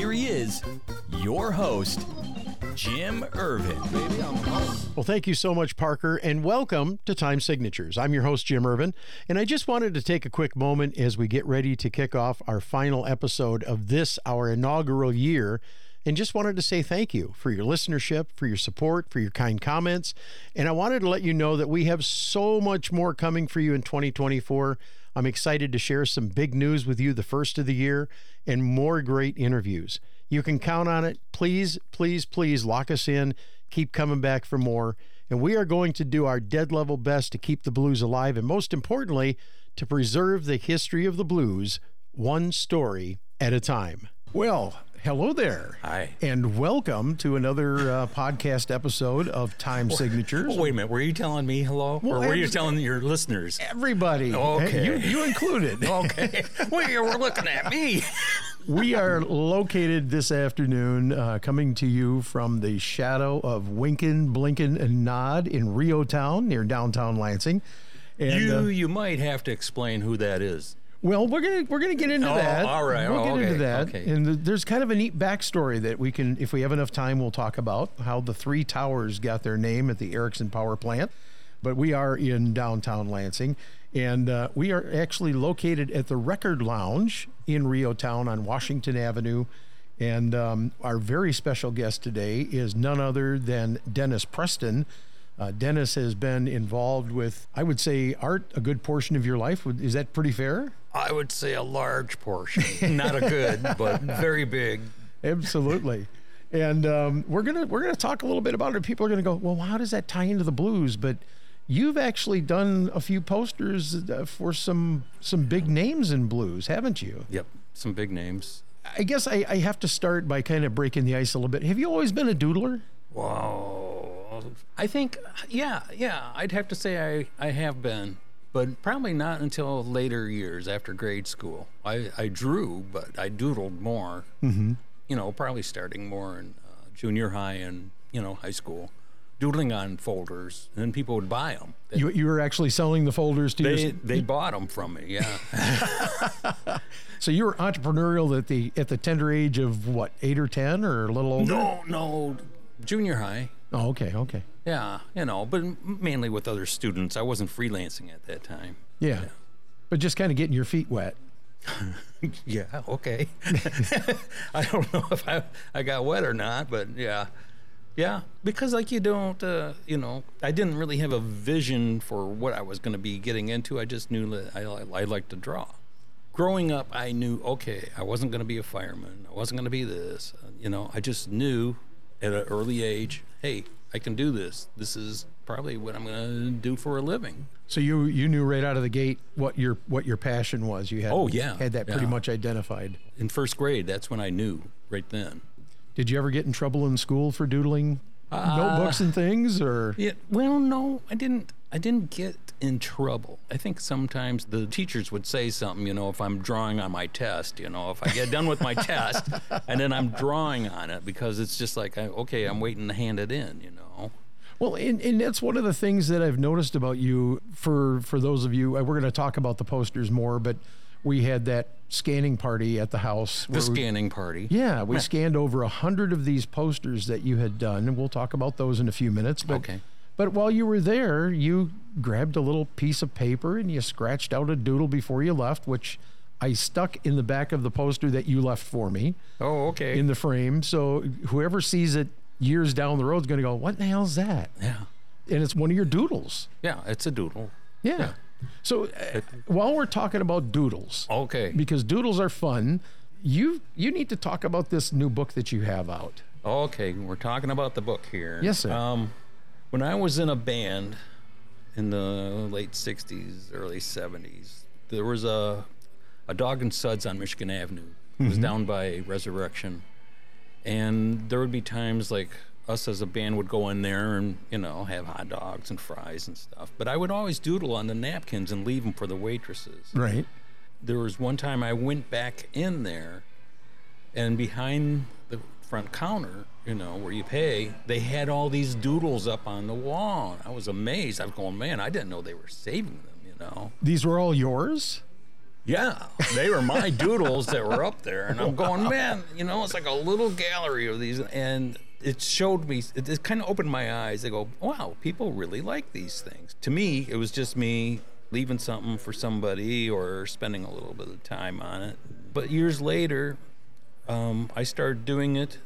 here he is, your host, Jim Irvin. Baby, I'm home. Well, thank you so much, Parker, and welcome to Time Signatures. I'm your host, Jim Irvin, and I just wanted to take a quick moment as we get ready to kick off our final episode of this, our inaugural year, and just wanted to say thank you for your listenership, for your support, for your kind comments. And I wanted to let you know that we have so much more coming for you in 2024. I'm excited to share some big news with you the first of the year and more great interviews. You can count on it. Please, please, please lock us in. Keep coming back for more. And we are going to do our dead level best to keep the blues alive and, most importantly, to preserve the history of the blues one story at a time. Well, hello there. Hi. And welcome to another uh, podcast episode of Time Signatures. Oh, wait a minute. Were you telling me hello, Well, or were you telling your listeners? Everybody. Okay. You, you included. Okay. well, you were looking at me. we are located this afternoon, uh, coming to you from the shadow of Winkin, Blinkin, and Nod in REO Town near downtown Lansing. And, you uh, you might have to explain who that is. Well, we're gonna we're gonna get into Oh, that. all right. we'll Oh, get into that. Okay. And th- there's kind of a neat backstory that we can, if we have enough time, we'll talk about how the three towers got their name at the Erickson Power Plant. But we are in downtown Lansing, and uh, we are actually located at the Record Lounge in REO Town on Washington Avenue. And um, our very special guest today is none other than Dennis Preston. Uh, Dennis has been involved with, I would say, art a good portion of your life. Is that pretty fair? I would say a large portion, not a good, but very big. Absolutely. And um, we're gonna we're gonna talk a little bit about it. People are gonna go, well, how does that tie into the blues? But you've actually done a few posters uh, for some some big names in blues, haven't you? Yep, some big names. I guess I, I have to start by kind of breaking the ice a little bit. Have you always been a doodler? Wow. I think, yeah, yeah. I'd have to say I, I have been, but probably not until later years after grade school. I, I drew, but I doodled more. Mm-hmm. You know, probably starting more in uh, junior high and you know high school, doodling on folders, and then people would buy them. They You you were actually selling the folders to they, your, they bought them from me. Yeah. so you were entrepreneurial at the at the tender age of what eight or ten or a little older? no, no, junior high. Oh, okay, okay, Yeah, you know, but mainly with other students. I wasn't freelancing at that time. yeah. But just kind of getting your feet wet. Yeah, okay. I don't know if I, I got wet or not, but yeah. Yeah, because like you don't, uh, you know, I didn't really have a vision for what I was going to be getting into. I just knew that I, I like to draw. Growing up, I knew, okay, I wasn't going to be a fireman. I wasn't going to be this. You know, I just knew at an early age, hey, I can do this. This is probably what I'm going to do for a living. So you you knew right out of the gate what your what your passion was. You had Oh, yeah, had that pretty yeah. much identified. In first grade, that's when I knew right then. Did you ever get in trouble in school for doodling Uh, notebooks and things, or Yeah, well, no, I didn't. I didn't get in trouble. I think sometimes the teachers would say something, you know, if I'm drawing on my test, you know, if I get done with my test and then I'm drawing on it because it's just like, okay, I'm waiting to hand it in, you know. well, and, and that's one of the things that I've noticed about you. For for those of you, uh, we're going to talk about the posters more, but we had that scanning party at the house. The where we- scanning party. yeah, we scanned over a hundred of these posters that you had done, and we'll talk about those in a few minutes. But Okay. But while you were there, you grabbed a little piece of paper and you scratched out a doodle before you left, which I stuck in the back of the poster that you left for me Oh, okay. in the frame. So whoever sees it years down the road is going to go, "What the hell's that?" yeah. And it's one of your doodles. Yeah, it's a doodle. Yeah. So uh, while we're talking about doodles, Okay. because doodles are fun, you you need to talk about this new book that you have out. Okay, we're talking about the book here. Yes, sir. Um, when I was in a band in the late '60s, early '70s, there was a a dog and suds on Michigan Avenue. It was down by Resurrection, and there would be times like us as a band would go in there and you know have hot dogs and fries and stuff. But I would always doodle on the napkins and leave them for the waitresses Right. there was one time I went back in there, and behind the front counter, you know, where you pay, they had all these doodles up on the wall. I was amazed. I was going, man, I didn't know they were saving them. You know? These were all yours? Yeah, they were my doodles that were up there, and I'm going, man, you know, it's like a little gallery of these, and it showed me. It, it kind of opened my eyes. I go, wow, people really like these things. To me, it was just me leaving something for somebody or spending a little bit of time on it. But years later, um, I started doing it.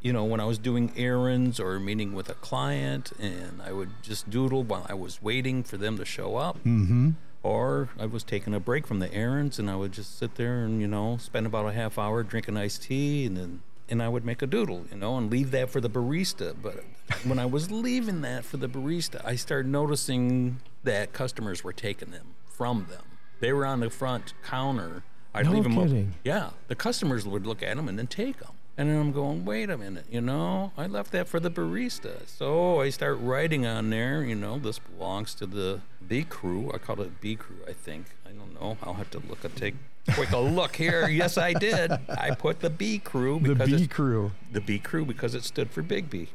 You know, when I was doing errands or meeting with a client, and I would just doodle while I was waiting for them to show up. Mm-hmm. Or I was taking a break from the errands, and I would just sit there and you know spend about a half hour drinking iced tea, and then and I would make a doodle, you know, and leave that for the barista. But when I was leaving that for the barista, I started noticing that customers were taking them from them. They were on the front counter. I'd No leave them. kidding. Yeah, the customers would look at them and then take them. And then I'm going, wait a minute, you know, I left that for the barista. So I start writing on there, you know, this belongs to the B crew. I called it B crew, I think. I don't know. I'll have to look at take quick a look here. Yes, I did. I put the B crew Because The B crew. the B crew because it stood for Big B.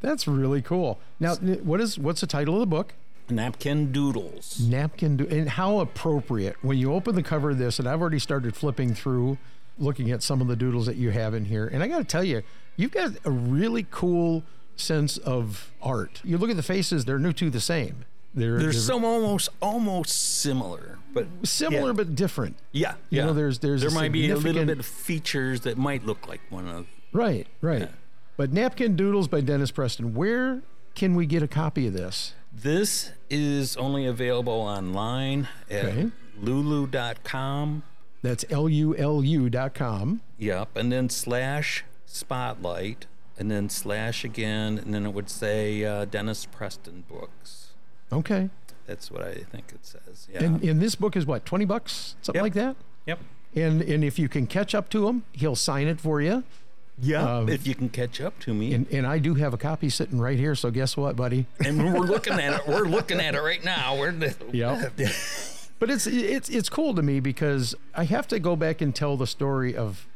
That's really cool. Now, what is what's the title of the book? Napkin doodles. Napkin do- and how appropriate when you open the cover of this and I've already started flipping through looking at some of the doodles that you have in here and I got to tell you you've got a really cool sense of art. You look at the faces they're new to the same. They're, There's they're some almost almost similar, but similar yeah. but different. Yeah, You yeah. know, there's- there's there might be a little bit of features that might look like one of. Right, right. But Napkin Doodles by Dennis Preston. Where can we get a copy of this? This is only available online at Okay. lulu.com. That's L U L U dot com. Yep, and then slash spotlight, and then slash again, and then it would say uh, Dennis Preston books. Okay. That's what I think it says. Yeah. And, and this book is what, 20 bucks? Something Yep. like that? yep. And and if you can catch up to him, he'll sign it for you. Yeah. Um, if you can catch up to me. And and I do have a copy sitting right here. So guess what, buddy? and we're looking at it. We're looking at it right now. We're Yep. But it's it's it's cool to me because I have to go back and tell the story of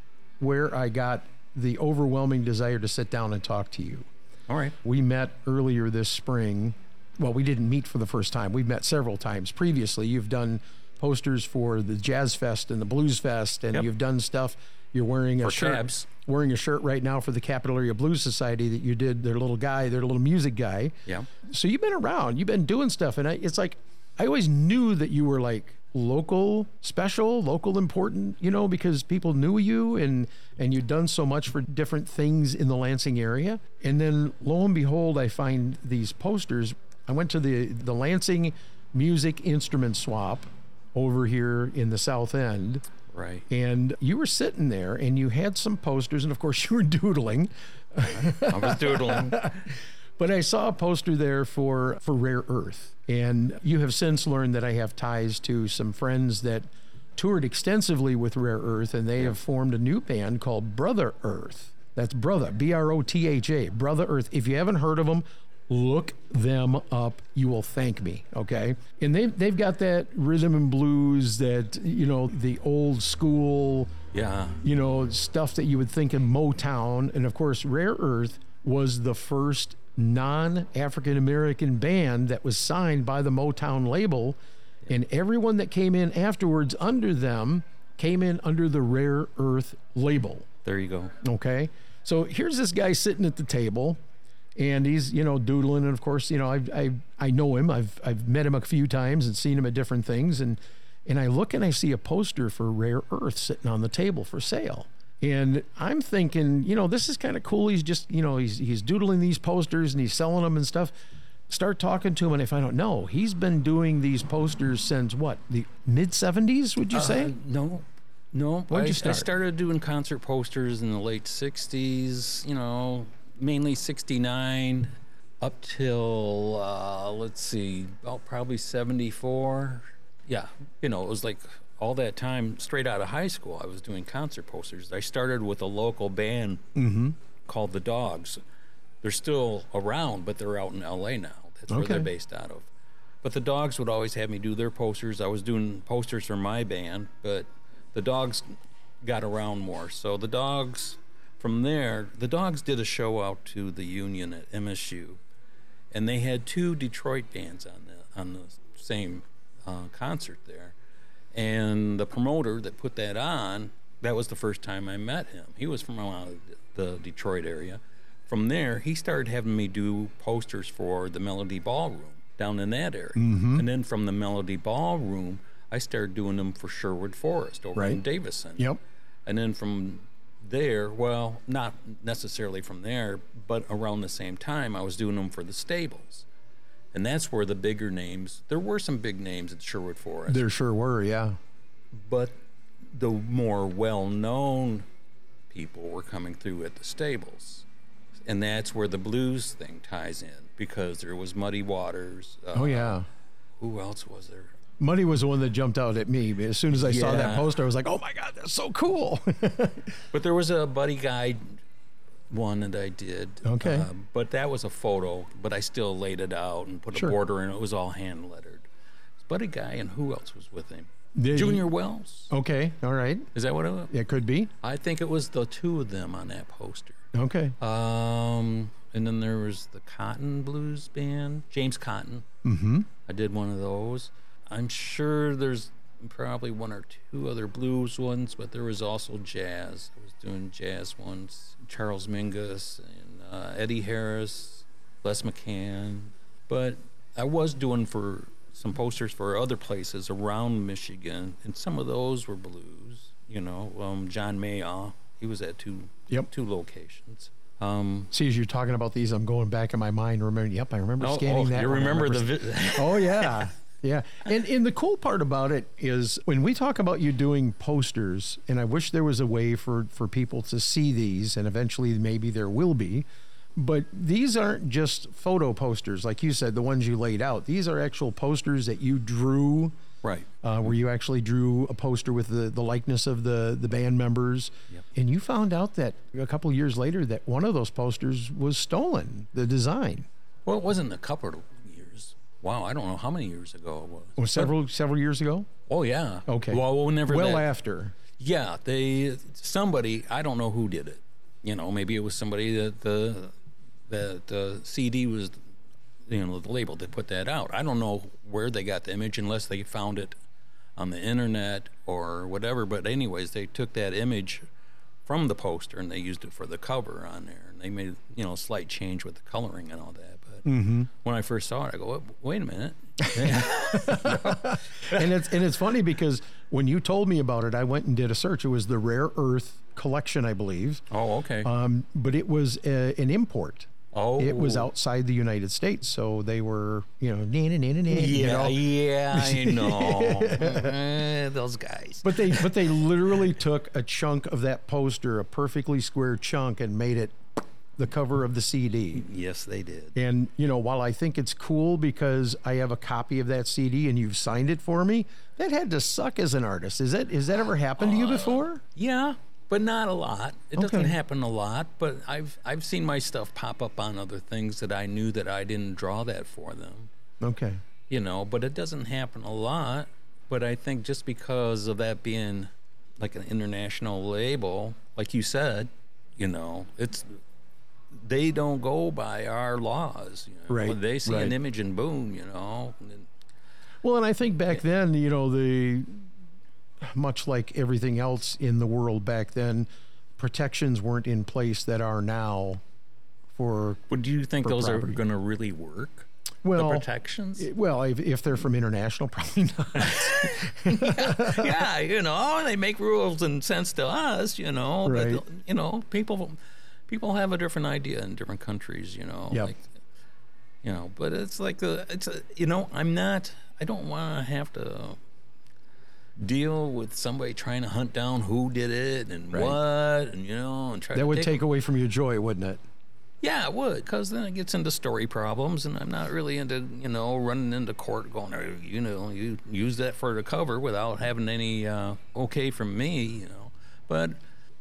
where I got the overwhelming desire to sit down and talk to you. All right. We met earlier this spring. Well, we didn't meet for the first time. We've met several times previously. You've done posters for the Jazz Fest and the Blues Fest, and Yep. you've done stuff. You're wearing a For shirt. cabs. Wearing a shirt right now for the Capital Area Blues Society that you did. Their little guy, their little music guy. Yeah. So you've been around. You've been doing stuff, and I, it's like I always knew that you were like local special local important you know because people knew you and and you'd done so much for different things in the lansing area. And then lo and behold i find these posters. I went to the the lansing music instrument swap over here in the south end. Right. and you were sitting there and you had some posters and of course you were doodling. I was doodling. But I saw a poster there for for Rare Earth, and you have since learned that I have ties to some friends that toured extensively with Rare Earth, and they have formed a new band called Brother Earth. That's Brother, B R O T H A, Brother Earth. If you haven't heard of them, look them up. You will thank me, okay? And they they've got that rhythm and blues, that you know, the old school Yeah. you know, stuff that you would think in Motown. And of course, Rare Earth was the first non African American band that was signed by the Motown label. And everyone that came in afterwards under them came in under the Rare Earth label. There you go. Okay. So here's this guy sitting at the table and he's, you know, doodling. And of course, you know, I, I, I know him. I've, I've met him a few times and seen him at different things. And, and I look and I see a poster for Rare Earth sitting on the table for sale. And I'm thinking, you know, this is kind of cool. He's just, you know, he's, he's doodling these posters and he's selling them and stuff. Start talking to him and if I find out, no, he's been doing these posters since what, the mid 70s, would you say? Uh, no, no. When'd I, you I started doing concert posters in the late '60s. You know, mainly '69 up till uh, let's see, about probably '74. Yeah, you know, it was like all that time, straight out of high school, I was doing concert posters. I started with a local band called The Dogs. They're still around, but they're out in LA now. That's where they're based out of. But the Dogs would always have me do their posters. I was doing posters for my band, but the Dogs got around more. So the Dogs, from there, the Dogs did a show out to the Union at MSU, and they had two Detroit bands on the on the same uh, concert there. And the promoter that put that on, that was the first time I met him. He was from around the Detroit area. From there, he started having me do posters for the Melody Ballroom down in that area. Mm-hmm. And then from the Melody Ballroom, I started doing them for Sherwood Forest over in Davison. Yep. And then from there, well, not necessarily from there, but around the same time, I was doing them for the stables. And that's where the bigger names, there were some big names at Sherwood Forest, There sure were, yeah. but the more well known people were coming through at the stables. And that's where the blues thing ties in because there was Muddy Waters. Uh, Oh, yeah. Who else was there? Muddy was the one that jumped out at me. As soon as I saw that poster, I was like, oh my God, that's so cool. But there was a Buddy Guy one that I did. Okay. uh, but that was a photo, but I still laid it out and put Sure. a border in it. It was all hand lettered. Buddy Guy and who else was with him? Did- Junior Wells. okay. All right. Is that what it was? It could be. I think it was the two of them on that poster. Okay. Um, and then there was the Cotton Blues Band, James Cotton. Mm-hmm. I did one of those. I'm sure there's probably one or two other blues ones, but there was also jazz. I was doing jazz ones. Charles Mingus and uh, Eddie Harris, Les McCann. But I was doing for some posters for other places around Michigan, and some of those were blues. You know, um, John Mayall, he was at two Yep. two locations. Um, See, as you're talking about these, I'm going back in my mind. Remember, yep, I remember oh, scanning oh, that. You. I remember the? remember Vi- Oh yeah. Yeah. And and the cool part about it is when we talk about you doing posters, and I wish there was a way for for people to see these, and eventually maybe there will be. But these aren't just photo posters, like you said, the ones you laid out. These are actual posters that you drew, right. uh, where you actually drew a poster with the, the likeness of the, the band members. Yep. And you found out that a couple years later that one of those posters was stolen, the design. Well, it wasn't a couple. Wow, I don't know how many years ago it was. Several several years ago? Oh yeah. Okay. Well, whenever well that, after. Yeah, they somebody I don't know who did it. You know, maybe it was somebody that the that uh, CD was, you know, the label that put that out. I don't know where they got the image unless they found it on the internet or whatever. But anyways, they took that image from the poster and they used it for the cover on there, and they made you know a slight change with the coloring and all that. But when I first saw it, I go, wait a minute. and it's and it's funny because when you told me about it, I went and did a search. It was the Rare Earth collection, I believe. oh, okay. Um, but it was uh an import. oh, It was outside the United States, so they were, you know, na na na na na. you Yeah, know. yeah, I know. Those guys. But they but they literally took a chunk of that poster, a perfectly square chunk, and made it the cover of the CD. Yes, they did. And you know, while I think it's cool because I have a copy of that CD and you've signed it for me, that had to suck as an artist. Is that has that ever happened to you uh, before? Yeah, but not a lot. It doesn't happen a lot, but I've I've seen my stuff pop up on other things that I knew that I didn't draw that for them. Okay. You know, but it doesn't happen a lot. But I think just because of that being like an international label, like you said, you know, it's they don't go by our laws. You know? Right, They see right. an image and boom, you know. And then, Well, and I think back then, you know, the much like everything else in the world back then, protections weren't in place that are now for But do you think those property. are going to really work? well, the protections? well, if, if they're from international, probably not. yeah, you know, they make rules and sense to us, you know. Right. But you know, people people have a different idea in different countries, you know. Yep. Like, you know, but it's like the it's a, you know, I'm not I don't want to have to deal with somebody trying to hunt down who did it and Right. what and you know and try that to would take take away from your joy, wouldn't it? Yeah, it would, because then it gets into story problems, and I'm not really into, you know, running into court going, "Oh, you know, you use that for the cover without having any uh, okay from me, you know. But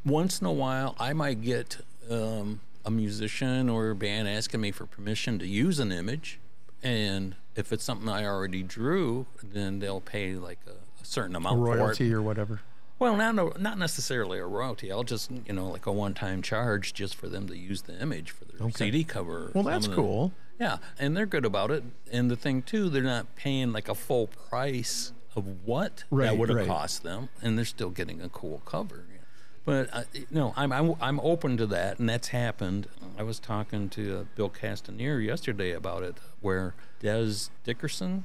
once in a while, I might get um, a musician or a band asking me for permission to use an image, and if it's something I already drew, then they'll pay like a, a certain amount for royalty or whatever. Well, not a, not necessarily a royalty. I'll just you know like a one time charge just for them to use the image for their CD cover. Well, that's cool. Yeah, and they're good about it. And the thing too, they're not paying like a full price of what Right, that would have right. cost them, and they're still getting a cool cover. But uh, no, I'm, I'm I'm open to that, and that's happened. I was talking to uh, Bill Castanier yesterday about it, where Dez Dickerson.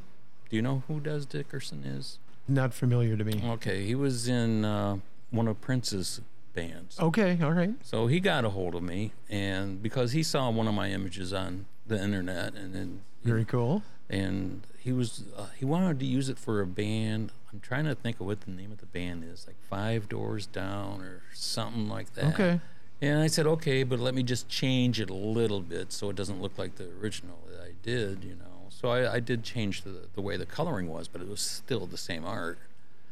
Do you know who Dez Dickerson is? Not familiar to me. Okay, he was in uh, one of Prince's bands. Okay, all right. So he got a hold of me, and because he saw one of my images on the internet, and then Very cool. and he was uh, he wanted to use it for a band. I'm trying to think of what the name of the band is, like Five Doors Down or something like that. Okay. And I said, okay, but let me just change it a little bit so it doesn't look like the original that I did, you know. So I, I did change the, the way the coloring was, but it was still the same art,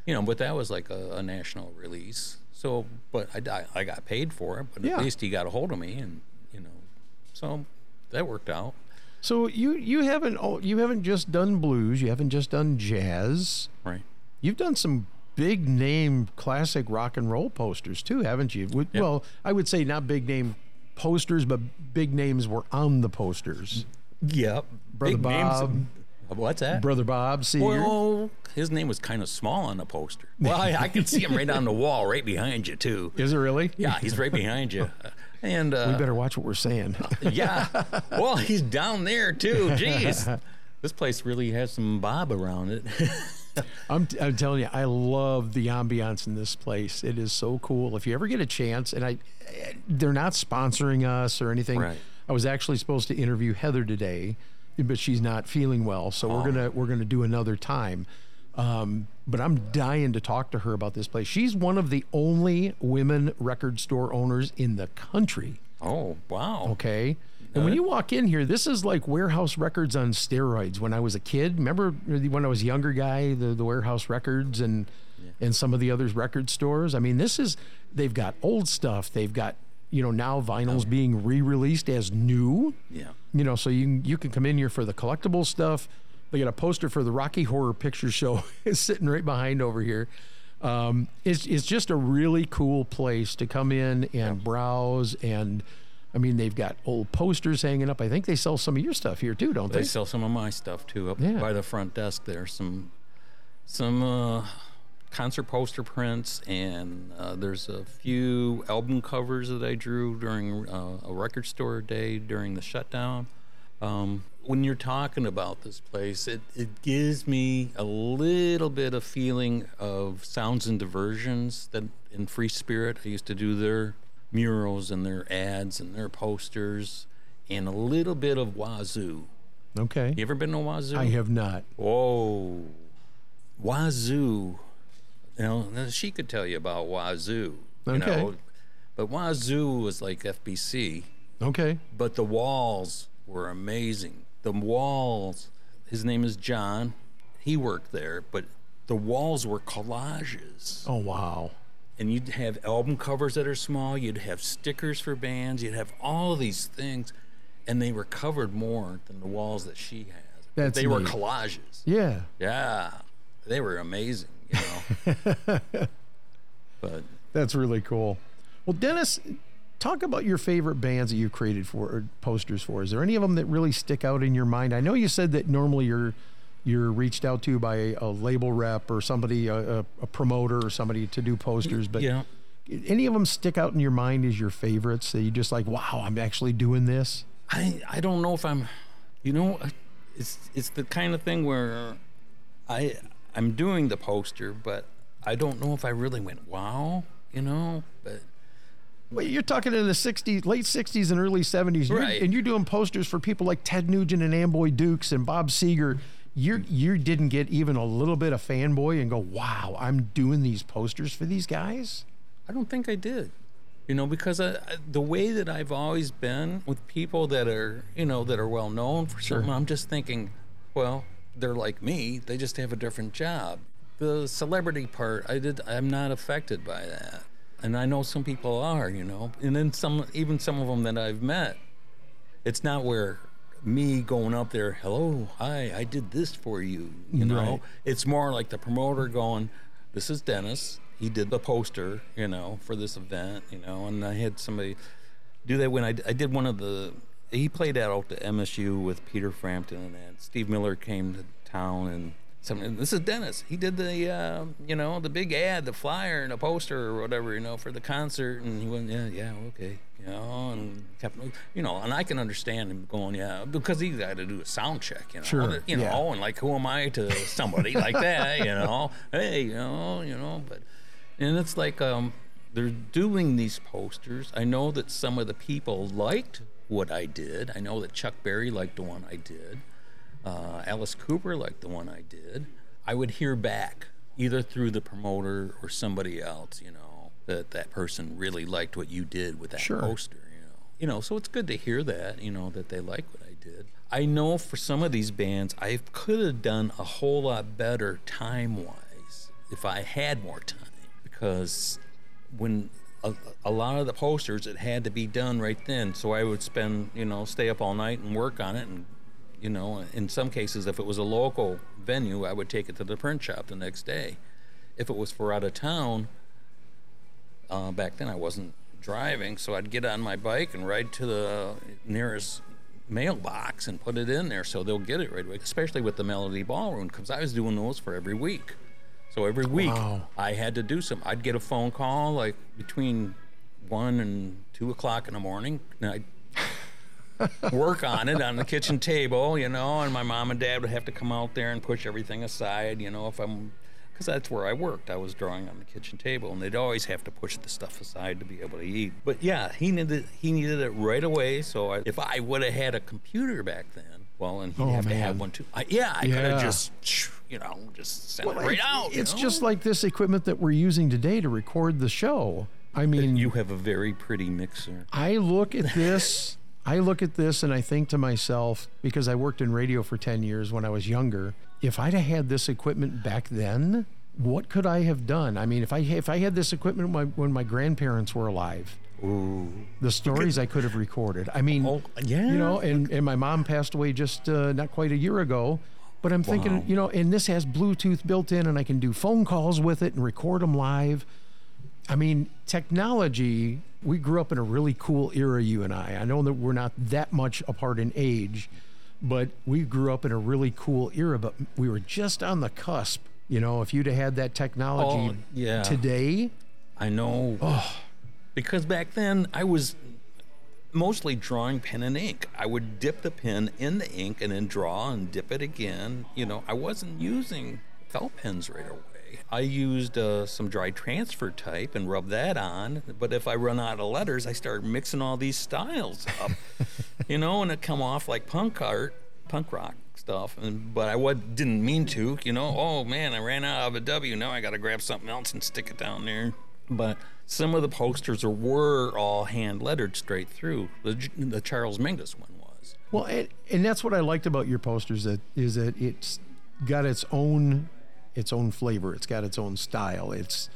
you know. But that was like a, a national release. So, but I, I, I got paid for it, but Yeah. at least he got a hold of me, and you know, so that worked out. So you you haven't you haven't just done blues, you haven't just done jazz. Right. You've done some big name classic rock and roll posters too, haven't you? Yep. Well, I would say not big name posters, but big names were on the posters. Yep. Brother Big names. Bob. What's that? Brother Bob, see Well, his name was kind of small on the poster. Well, I, I can see him right on the wall, right behind you too. is it really? Yeah, he's right behind you. And We uh, better watch what we're saying. yeah, well, he's down there too. Jeez, this place really has some bob around it. I'm, I'm telling you, I love the ambiance in this place. It is so cool. If you ever get a chance, and I, they're not sponsoring us or anything. Right. I was actually supposed to interview Heather today, but she's not feeling well, so we're gonna we're gonna do another time. Um, but I'm dying to talk to her about this place. She's one of the only women record store owners in the country. oh wow. Okay. And when you walk in here, this is like warehouse records on steroids. When I was a kid, remember when I was a younger guy, the, the warehouse records and and some of the others record stores. I mean, this is they've got old stuff. They've got you know now vinyls being re-released as new. Yeah. You know, so you can- you can come in here for the collectible stuff. They got a poster for the Rocky Horror Picture Show sitting right behind over here. Um, it's it's just a really cool place to come in and browse and. I mean, they've got old posters hanging up. I think they sell some of your stuff here too, don't They they? sell some of my stuff too up Yeah. by the front desk. There's some some uh, concert poster prints, and uh, there's a few album covers that I drew during uh, a record store day during the shutdown. Um, when you're talking about this place, it, it gives me a little bit of feeling of sounds and diversions that in Free Spirit I used to do their murals and their ads and their posters, and a little bit of Wazoo. Okay. You ever been to Wazoo? I have not. Whoa. Wazoo. You know, she could tell you about Wazoo. You Okay. know, but Wazoo was like FBC, Okay. but the walls were amazing. The walls, his name is John. He worked there, but the walls were collages. Oh wow. And you'd have album covers that are small, you'd have stickers for bands, you'd have all these things. And they were covered more than the walls that she has. That's they were collages. Yeah. Yeah, they were amazing, you know. but That's really cool. Well, Dennis, talk about your favorite bands that you've created for or posters for. Is there any of them that really stick out in your mind? I know you said that normally you're you're reached out to by a, a label rep or somebody, a, a, promoter or somebody to do posters, but yeah, any of them stick out in your mind as your favorites that you just like, wow, I'm actually doing this? I I don't know if I'm, you know, it's it's the kind of thing where I I'm doing the poster, but I don't know if I really went wow, you know. But Well, you're talking in the 60s, late 60s and early 70s, You're- Right. and you're doing posters for people like Ted Nugent and Amboy Dukes and Bob Seger. You you didn't get even a little bit of fanboy and go, wow, I'm doing these posters for these guys. I don't think I did. You know, because I, I- the way that I've always been with people that are, you know, that are well known for something, I'm just thinking, well, they're like me. They just have a different job. The celebrity part, I did. I'm not affected by that, and I know some people are. You know, and then some, even some of them that I've met, it's not where me going up there, hello, hi, I did this for you. You know, Right. it's more like the promoter going, this is Dennis. He did the poster, you know, for this event, you know, and I had somebody do that when I, I did one of the. He played out at MSU with Peter Frampton, and Steve Miller came to town, and This is Dennis. He did the, uh, you know, the big ad, the flyer, and the poster or whatever, you know, for the concert. And he went, yeah, yeah, okay, you know, and kept, you know, and I can understand him going, yeah, because he had to do a sound check, you know, Sure, you know, yeah. and like, who am I to somebody like that, you know? Hey, you know, you know, but, and it's like, um, they're doing these posters. I know that some of the people liked what I did. I know that Chuck Berry liked the one I did. Uh, Alice Cooper like the one I did. I would hear back either through the promoter or somebody else, you know, that that person really liked what you did with that Sure. poster, you know. You know, so it's good to hear that, you know, that they like what I did. I know for some of these bands, I could have done a whole lot better time wise if I had more time because when a, a lot of the posters it had to be done right then so i would spend you know stay up all night and work on it and you know in some cases if it was a local venue i would take it to the print shop the next day if it was for out of town uh, back then i wasn't driving so i'd get on my bike and ride to the nearest mailbox and put it in there so they'll get it right away especially with the melody ballroom because i was doing those for every week so every week Wow. I had to do some. I'd get a phone call like between one and two o'clock in the morning, and I'd work on it on the kitchen table, you know. And my mom and dad would have to come out there and push everything aside, you know, if I'm, because that's where I worked. I was drawing on the kitchen table, and they'd always have to push the stuff aside to be able to eat. But yeah, he needed he needed it right away. So I, if I would have had a computer back then, well, and he'd Oh, have to have one too. I, yeah, I could have just, you know, just sent it right It's- out. It's know? just like this equipment that we're using today to record the show. I mean, You have a very pretty mixer. I look at this, I look at this and I think to myself, because I worked in radio for 10 years when I was younger, if I'd have had this equipment back then, what could I have done? I mean, if I if I had this equipment when my, when my grandparents were alive, the stories I could have recorded. I mean, Oh, yeah. you know, and, and my mom passed away just uh, not quite a year ago. But I'm thinking, Wow. you know, and this has Bluetooth built in, and I can do phone calls with it and record them live. I mean, technology, we grew up in a really cool era, you and I. I know that we're not that much apart in age, but we grew up in a really cool era, but we were just on the cusp. You know, if you'd have had that technology Oh, yeah. today, I know. Oh. Because back then I was mostly drawing pen and ink. I would dip the pen in the ink and then draw and dip it again. You know, I wasn't using felt pens right away. I used uh, some dry transfer type and rubbed that on. But if I run out of letters, I start mixing all these styles up, you know, and it come off like punk art, punk rock stuff. And but I would, didn't mean to, you know. Oh man, I ran out of a W. Now I got to grab something else and stick it down there. But some of the posters were all hand lettered straight through. The, the Charles Mingus one was. Well, and, and that's what I liked about your posters that is that it's got its own its own flavor. It's got its own style. It's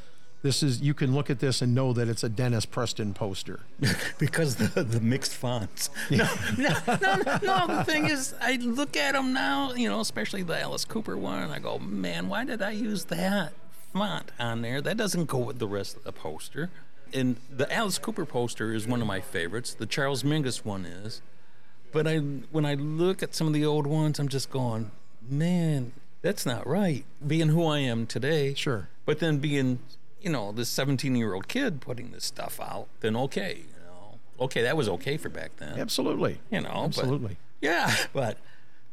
this is you can look at this and know that it's a Dennis Preston poster. because the the mixed fonts. No, no, no, no, no. The thing is, I look at them now, you know, especially the Alice Cooper one, and I go, man, why did I use that font on there? That doesn't go with the rest of the poster. And the Alice Cooper poster is one of my favorites. The Charles Mingus one is. But I, when I look at some of the old ones, I'm just going, man, that's not right. Being who I am today, Sure. but then being, you know, this 17 year old kid putting this stuff out, then okay, you know, okay, that was okay for back then, Absolutely. you know, but- Absolutely. yeah, but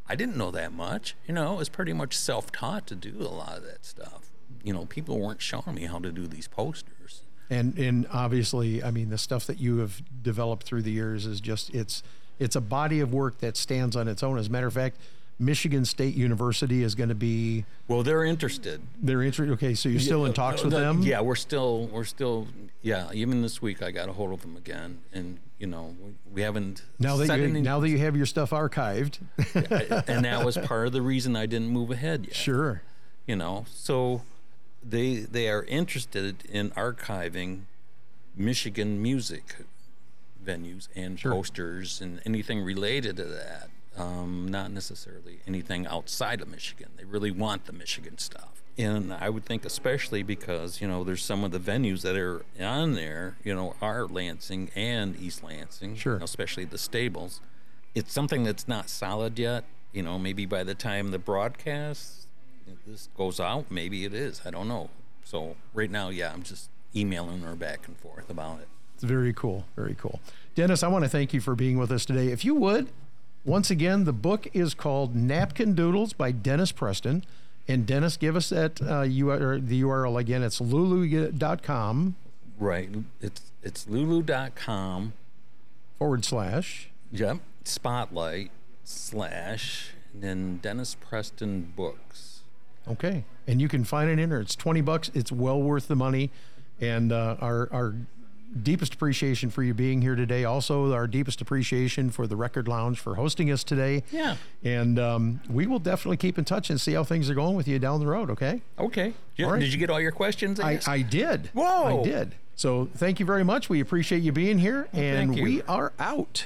I didn't know that much. You know, it was pretty much self taught to do a lot of that stuff. You know, people weren't showing me how to do these posters. And and obviously, I mean, the stuff that you have developed through the years is just it's it's a body of work that stands on its own. As a matter of fact, Michigan State University is going to be Well, they're interested. they're interested. Okay, so you're still in uh, talks with The- them. Yeah, we're still we're still yeah, even this week I got a hold of them again, and you know we, we haven't Now that you any- now that you have your stuff archived, and that was part of the reason I didn't move ahead yet. sure. You know, so they they are interested in archiving Michigan music venues and Sure. posters and anything related to that. Um, not necessarily anything outside of Michigan. They really want the Michigan stuff. And I would think, especially because, you know, there's some of the venues that are on there, you know, are Lansing and East Lansing, Sure. you know, especially the stables. It's something that's not solid yet. You know, maybe by the time the broadcast this goes out, maybe it is. I don't know. So right now, yeah, I'm just emailing her back and forth about it. It's very cool. Very cool. Dennis, I want to thank you for being with us today. If you would, once again, the book is called Napkin Doodles by Dennis Preston. And Dennis, give us that uh, URL, the URL again. It's lulu.com Right. It's it's lulu.com. forward slash. Yep. Spotlight slash and then Dennis Preston books. Okay. And you can find it in there. It's 20 bucks. It's well worth the money. And uh, our, our deepest appreciation for you being here today. Also, our deepest appreciation for the Record Lounge for hosting us today. Yeah. And um, we will definitely keep in touch and see how things are going with you down the road, okay? Okay. All right. Did you get all your questions I, asked? I did. Whoa. I did. So thank you very much. We appreciate you being here. and thank you. we are out.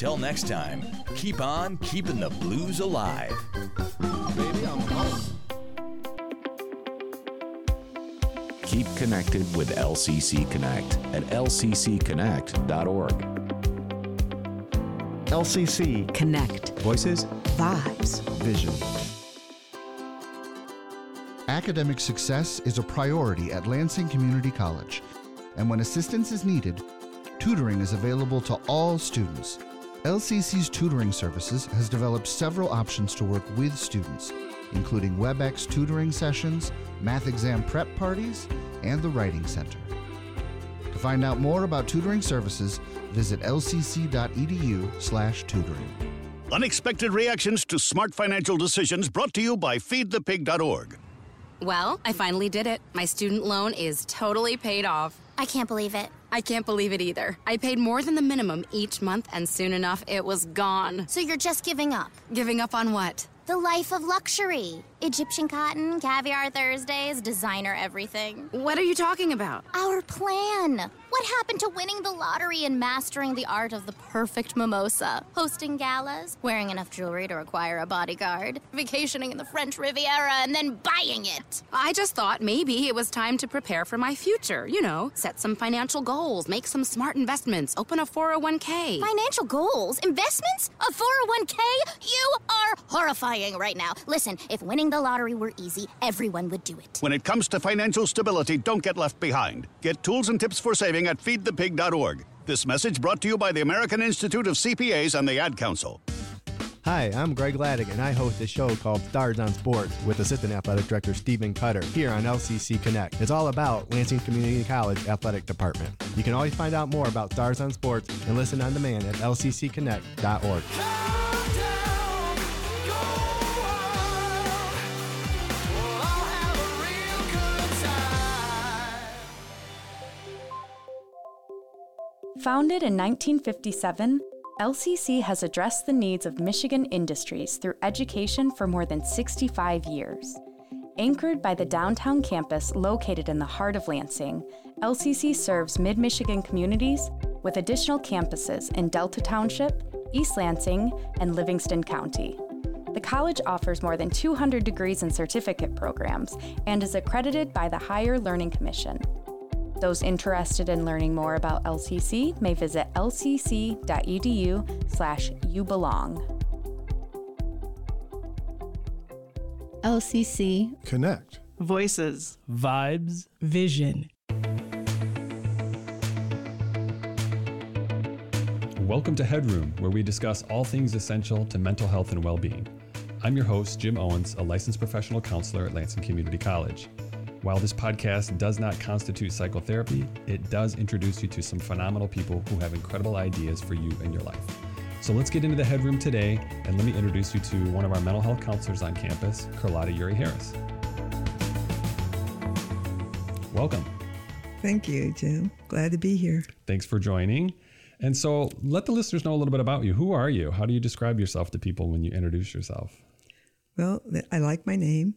Until next time, keep on keeping the blues alive. Baby, I'm home. Keep connected with LCC Connect at lccconnect.org. LCC Connect. Voices Vibes. Vision. Academic success is a priority at Lansing Community College, and when assistance is needed, tutoring is available to all students. LCC's tutoring services has developed several options to work with students, including WebEx tutoring sessions, math exam prep parties, and the Writing Center. To find out more about tutoring services, visit lcc.edu/tutoring. Unexpected reactions to smart financial decisions brought to you by feedthepig.org. Well, I finally did it. My student loan is totally paid off. I can't believe it. I can't believe it either. I paid more than the minimum each month, and soon enough, it was gone. So you're just giving up? Giving up on what? The life of luxury. Egyptian cotton, caviar Thursdays, designer everything. What are you talking about? Our plan. What happened to winning the lottery and mastering the art of the perfect mimosa? Hosting galas, wearing enough jewelry to require a bodyguard, vacationing in the French Riviera, and then buying it. I just thought maybe it was time to prepare for my future. You know, set some financial goals, make some smart investments, open a 401k. Financial goals? Investments? A 401k? You are horrifying right now. Listen, if winning the lottery were easy, everyone would do it. When it comes to financial stability, don't get left behind. Get tools and tips for saving at feedthepig.org. This message brought to you by the American Institute of CPAs and the Ad Council. Hi, I'm Greg Laddick, and I host a show called Stars on Sports with Assistant Athletic Director Stephen Cutter here on LCC Connect. It's all about Lansing Community College Athletic Department. You can always find out more about Stars on Sports and listen on demand at lccconnect.org. Founded in 1957, LCC has addressed the needs of Michigan industries through education for more than 65 years. Anchored by the downtown campus located in the heart of Lansing, LCC serves mid Michigan communities with additional campuses in Delta Township, East Lansing, and Livingston County. The college offers more than 200 degrees and certificate programs and is accredited by the Higher Learning Commission. Those interested in learning more about LCC may visit lcc.edu slash you belong. LCC. Connect. Voices. Vibes. Vision. Welcome to Headroom, where we discuss all things essential to mental health and well being. I'm your host, Jim Owens, a licensed professional counselor at Lansing Community College. While this podcast does not constitute psychotherapy, it does introduce you to some phenomenal people who have incredible ideas for you and your life. So let's get into the headroom today, and let me introduce you to one of our mental health counselors on campus, Curlada Eure-Harris. Welcome. Thank you, Jim. Glad to be here. Thanks for joining. And so let the listeners know a little bit about you. Who are you? How do you describe yourself to people when you introduce yourself? Well, I like my name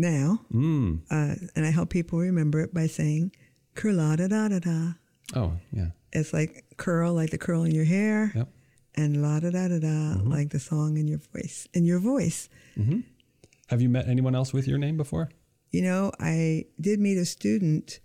now, mm. uh, and I help people remember it by saying "curla da da da da." Oh, yeah. It's like curl, like the curl in your hair, yep. and la da da da da, mm-hmm. like the song in your voice. In your voice. Mm-hmm. Have you met anyone else with your name before? You know, I did meet a student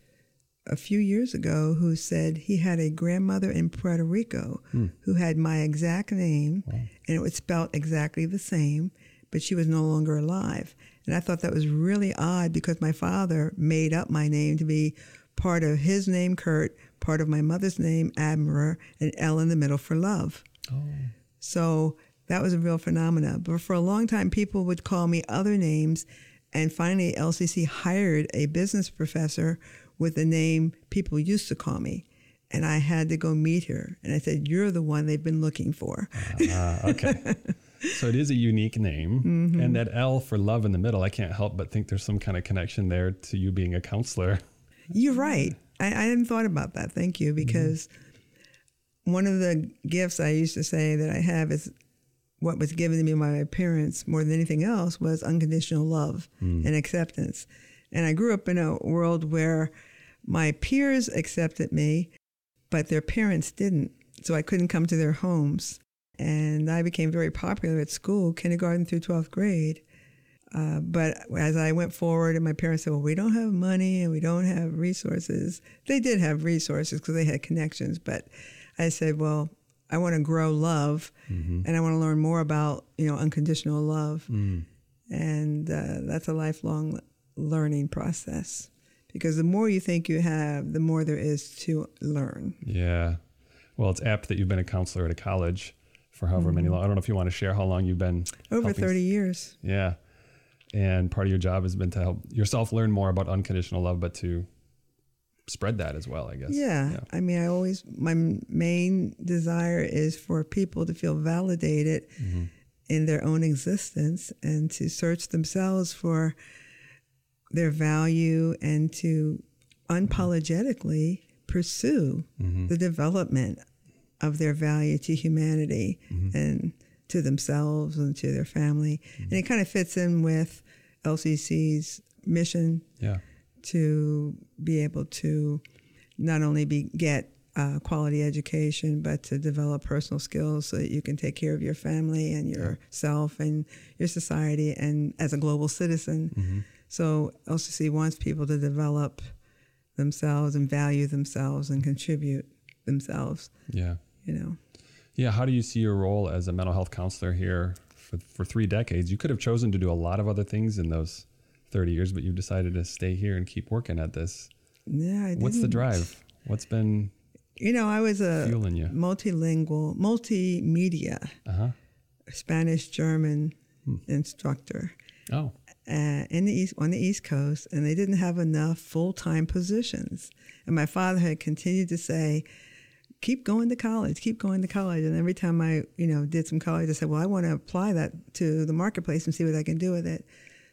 a few years ago who said he had a grandmother in Puerto Rico Hmm. who had my exact name, wow. and it was spelled exactly the same, but she was no longer alive. And I thought that was really odd because my father made up my name to be part of his name, Kurt, part of my mother's name, Admirer, and L in the middle for love. Oh. So that was a real phenomenon. But for a long time, people would call me other names. And finally, LCC hired a business professor with the name people used to call me. And I had to go meet her. And I said, You're the one they've been looking for. Uh, okay. so it is a unique name. Mm-hmm. And that L for love in the middle, I can't help but think there's some kind of connection there to you being a counselor. You're right. I, I hadn't thought about that. Thank you. Because mm-hmm. one of the gifts I used to say that I have is what was given to me by my parents more than anything else was unconditional love Mm. and acceptance. And I grew up in a world where my peers accepted me, but their parents didn't. So I couldn't come to their homes. And I became very popular at school, kindergarten through 12th grade. Uh, but as I went forward, and my parents said, Well, we don't have money and we don't have resources. They did have resources because they had connections. But I said, Well, I want to grow love mm-hmm. and I want to learn more about, you know, unconditional love. Mm. And uh, that's a lifelong learning process because the more you think you have, the more there is to learn. Yeah. Well, it's apt that you've been a counselor at a college for however Mm-hmm. many long. I don't know if you want to share how long you've been Over helping- 30 years. Yeah. And part of your job has been to help yourself learn more about unconditional love, but to spread that as well, I guess. Yeah. I mean, I always, my main desire is for people to feel validated Mhm. in their own existence and to search themselves for their value and to unapologetically pursue Mhm. the development of their value to humanity Mm-hmm. and to themselves and to their family. And it kind of fits in with LCC's mission Yeah. to be able to not only be get uh, quality education, but to develop personal skills so that you can take care of your family and yourself and your society and as a global citizen. Mm-hmm. So LCC wants people to develop themselves and value themselves and contribute themselves. Yeah. You know. Yeah. How do you see your role as a mental health counselor here for, for three decades? You could have chosen to do a lot of other things in those 30 years, but you've decided to stay here and keep working at this. Yeah, I What's the didn't. drive? What's been You know, I was a multilingual, multimedia, uh huh? Spanish German Hmm. instructor. Oh. uh, in the east on the East Coast, and they didn't have enough full time positions. And my father had continued to say, "Keep going to college, keep going to college." And every time I, you know, did some college, I said, "Well, I want to apply that to the marketplace and see what I can do with it."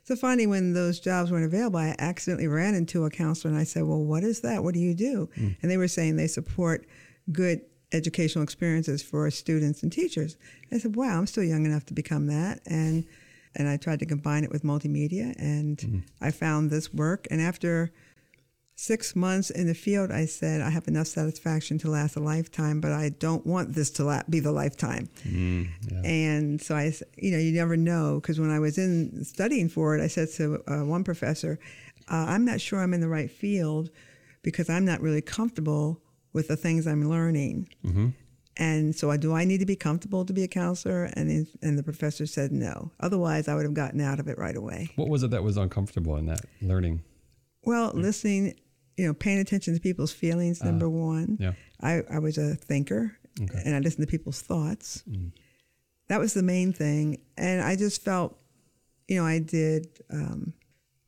So finally, when those jobs weren't available, I accidentally ran into a counselor, and I said, "Well, what is that? What do you do?" Mm. And they were saying they support good educational experiences for students and teachers. I said, "Wow, I'm still young enough to become that." And and I tried to combine it with multimedia, and I found this work. And after six months in the field, I said, I have enough satisfaction to last a lifetime, but I don't want this to la- be the lifetime. Mm, yeah. And so I, you know, you never know. Because when I was in studying for it, I said to uh, one professor, uh, I'm not sure I'm in the right field because I'm not really comfortable with the things I'm learning. Mm-hmm. And so, I do I need to be comfortable to be a counselor? And and the professor said no. Otherwise, I would have gotten out of it right away. What was it that was uncomfortable in that learning? Well, listening, you know, paying attention to people's feelings. Number one. yeah. I, I was a thinker, Okay. and I listened to people's thoughts. Mm. That was the main thing, and I just felt, you know, I did um,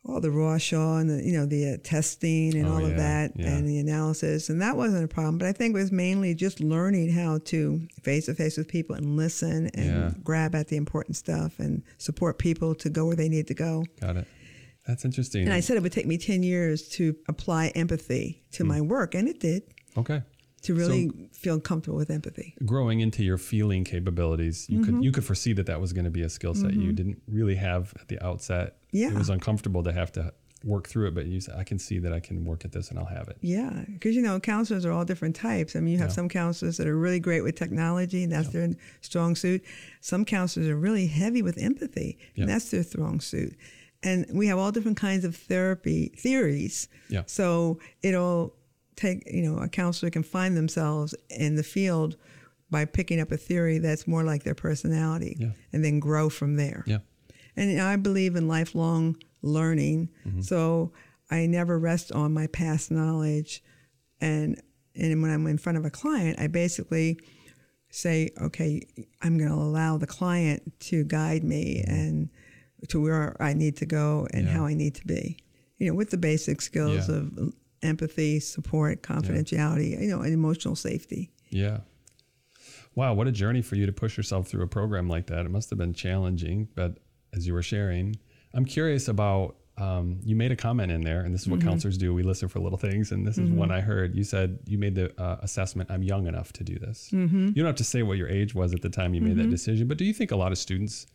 all the Rorschach and the, you know, the uh, testing and Oh, all yeah, of that, yeah. and the analysis, and that wasn't a problem. But I think it was mainly just learning how to face to face with people and listen and Yeah. grab at the important stuff and support people to go where they need to go. Got it. That's interesting. And I said it would take me 10 years to apply empathy to my work, and it did, okay. to really feel comfortable with empathy. growing into your feeling capabilities, you Mhm. could you could foresee that that was going to be a skill set you Mhm. didn't really have at the outset. Yeah. it was uncomfortable to have to work through it, but you said, "I can see that I can work at this and I'll have it." Yeah, because you know, counselors are all different types. I mean, you have Yeah. some counselors that are really great with technology, and that's their strong suit. Some counselors are really heavy with empathy, Yeah. and that's their strong suit. And we have all different kinds of therapy theories. Yeah. So it'll take, you know, a counselor can find themselves in the field by picking up a theory that's more like their personality Yeah. and then grow from there. Yeah. And I believe in lifelong learning. Mm-hmm. So I never rest on my past knowledge. And and when I'm in front of a client, I basically say, okay, I'm going to allow the client to guide me and to where I need to go and Mm-hmm. Yeah. how I need to be. You know, with the basic skills Yeah. of empathy, support, confidentiality, you know, and emotional safety. Yeah. Wow, what a journey for you to push yourself through a program like that. It must have been challenging, but as you were sharing, I'm curious about. Um, you made a comment in there, and this is what Mhm. counselors do. We listen for little things, and this is Mhm. one I heard. You said you made the uh, assessment. I'm young enough to do this. Mhm. You don't have to say what your age was at the time you made that Mhm. decision, but do you think a lot of students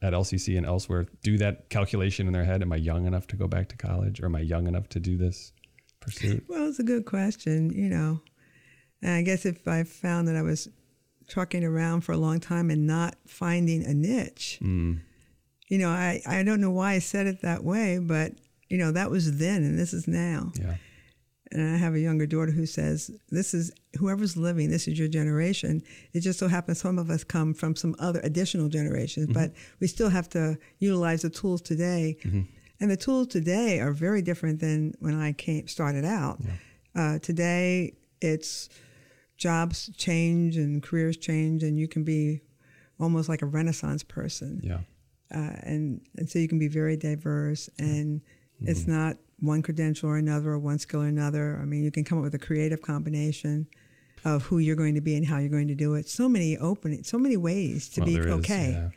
at LCC and elsewhere do that calculation in their head? Am I young enough to go back to college, or am I young enough to do this pursuit? Well, it's a good question, you know. And I guess if I found that I was trucking around for a long time and not finding a niche, Mm. you know, I, I don't know why I said it that way, but, you know, that was then and this is now. Yeah. And I have a younger daughter who says, This is whoever's living, this is your generation. It just so happens some of us come from some other additional generations, Mm-hmm. but we still have to utilize the tools today. And the tools today are very different than when I came started out. Uh, today, it's jobs change and careers change, and you can be almost like a renaissance person. Yeah. Uh, and, and so you can be very diverse, and it's not one credential or another, or one skill or another. I mean, you can come up with a creative combination of who you're going to be and how you're going to do it. So many open, so many ways to Well, be there is, okay. yeah.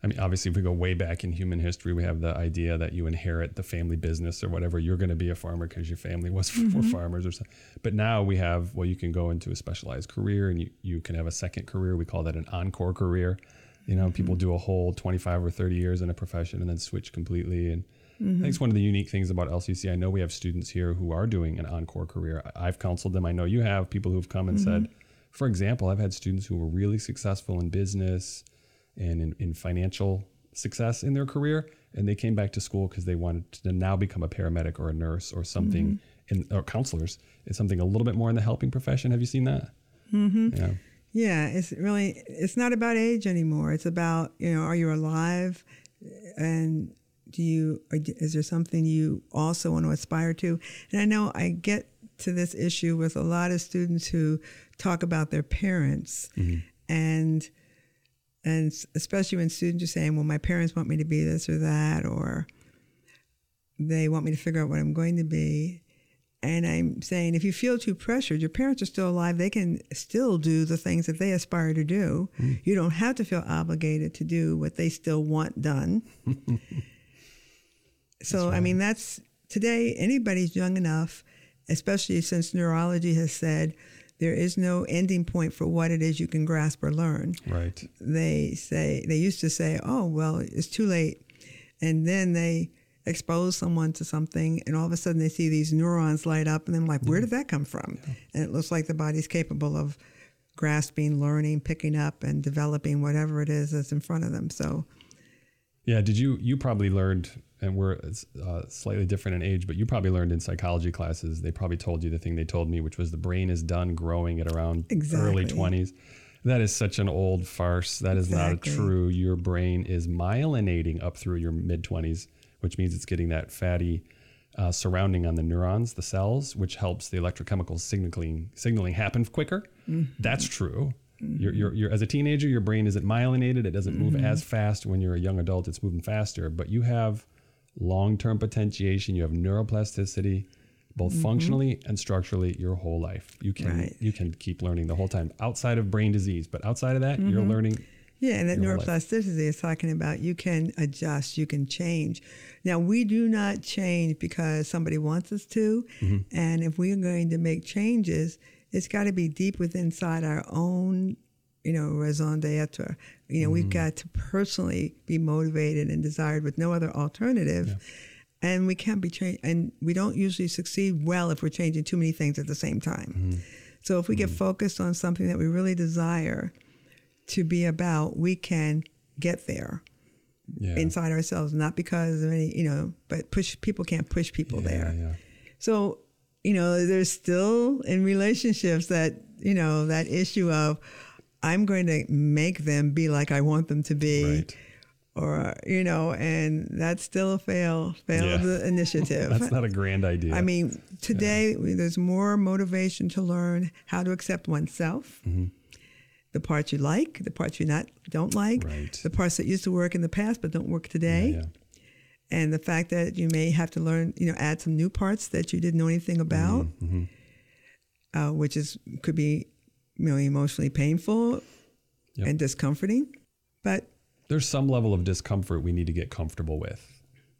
I mean, obviously, if we go way back in human history, we have the idea that you inherit the family business or whatever. You're going to be a farmer because your family was Mhm. farmers or something. But now we have, well, you can go into a specialized career and you, you can have a second career. We call that an encore career. You know, people Mm-hmm. do a whole 25 or 30 years in a profession and then switch completely. And I Mhm. think it's one of the unique things about LCC. I know we have students here who are doing an encore career. I- I've counseled them. I know you have people who've come and said, Mhm. for example, I've had students who were really successful in business and in, in financial success in their career, and they came back to school because they wanted to now become a paramedic or a nurse or something, in, or counselors. It's something a little bit more in the helping profession. Have you seen that? hmm Yeah. Yeah, it's really it's not about age anymore. It's about you know, are you alive, and do you is there something you also want to aspire to? And I know I get to this issue with a lot of students who talk about their parents, mm-hmm. and and especially when students are saying, "Well, my parents want me to be this or that," or they want me to figure out what I'm going to be. And I'm saying, if you feel too pressured, your parents are still alive. They can still do the things that they aspire to do. Mm. You don't have to feel obligated to do what they still want done. so, I mean, that's today, anybody's young enough, especially since neurology has said there is no ending point for what it is you can grasp or learn. Right. They say, they used to say, oh, well, it's too late. And then they expose someone to something, and all of a sudden they see these neurons light up, and they're like, where did mm. that come from? And it looks like the body's capable of grasping, learning, picking up, and developing whatever it is that's in front of them. So, Yeah. Did you you probably learned, and we're uh, slightly different in age, but you probably learned in psychology classes. They probably told you the thing they told me, which was the brain is done growing at around early twenties. That is such an old farce. That is Exactly. not true. Your brain is myelinating up through your mid twenties, which means it's getting that fatty uh, surrounding on the neurons, the cells, which helps the electrochemical signaling signaling happen quicker. Mhm. That's true. You're, you're, you're, as a teenager, your brain isn't myelinated. It doesn't move Mhm. as fast. When you're a young adult, it's moving faster. But you have long-term potentiation. You have neuroplasticity, both Mhm. functionally and structurally, your whole life. You can Right. you can keep learning the whole time outside of brain disease. But outside of that, you're Mhm. learning. Yeah, and that your whole life. neuroplasticity is talking about you can adjust, you can change. Now, we do not change because somebody wants us to. Mhm. And if we are going to make changes, it's got to be deep within inside our own, you know, raison d'etre. You know, we've Mhm. got to personally be motivated and desired with no other alternative. And we can't be changed, and we don't usually succeed well if we're changing too many things at the same time. Mm-hmm. So if we get focused on something that we really desire to be about, we can get there Yeah. inside ourselves, not because of any, you know, but push people can't push people there. yeah. So, you know, there's still in relationships that, you know, that issue of I'm going to make them be like I want them to be. Or, you know, and that's still a fail, failed Yeah. initiative. That's not a grand idea. I mean, today we- there's more motivation to learn how to accept oneself, Mhm. the parts you like, the parts you not don't like, the parts that used to work in the past but don't work today, Yeah, yeah. And the fact that you may have to learn, you know, add some new parts that you didn't know anything about, Mhm. uh, which is could be, you know, emotionally painful Yep. and discomforting, but There's some level of discomfort we need to get comfortable with,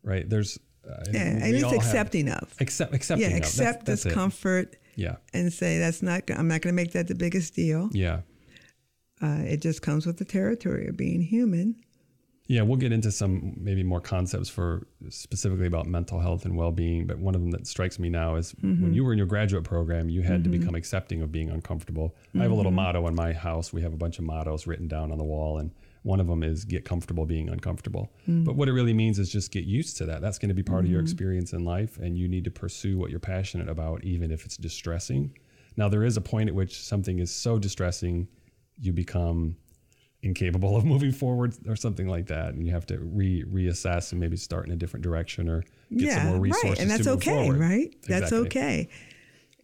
right? There's uh, yeah, we and it's have- accepting of. Accept, accepting. yeah. That's- accept that's it. discomfort. Yeah. and say that's not. I'm not going to make that the biggest deal. Yeah. Uh, it just comes with the territory of being human. Yeah, we'll get into some maybe more concepts for specifically about mental health and well-being. But one of them that strikes me now is when Mhm. you were in your graduate program, you had to Mhm. become accepting of being uncomfortable. I have a little Mhm. motto in my house. We have a bunch of mottos written down on the wall, and one of them is "Get comfortable being uncomfortable." Mm. But what it really means is just get used to that. That's going to be part of your Mhm. experience in life, and you need to pursue what you're passionate about, even if it's distressing. Now, there is a point at which something is so distressing, you become incapable of moving forward or something like that and you have to re reassess and maybe start in a different direction or get some more resources right, and that's to move okay, forward. right? That's okay.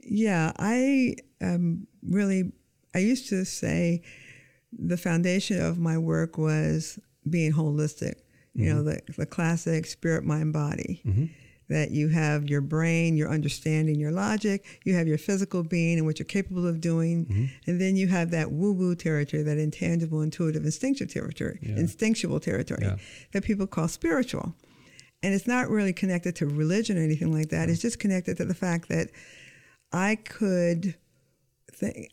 Yeah, I um, really. I used to say the foundation of my work was being holistic. You know, the the classic spirit, mind, body. Mhm. That you have your brain, your understanding, your logic. You have your physical being and what you're capable of doing, Mm-hmm. and then you have that woo-woo territory, that intangible, intuitive, instinctual territory, Yeah. instinctual territory Yeah. that people call spiritual. And it's not really connected to religion or anything like that. It's just connected to the fact that I could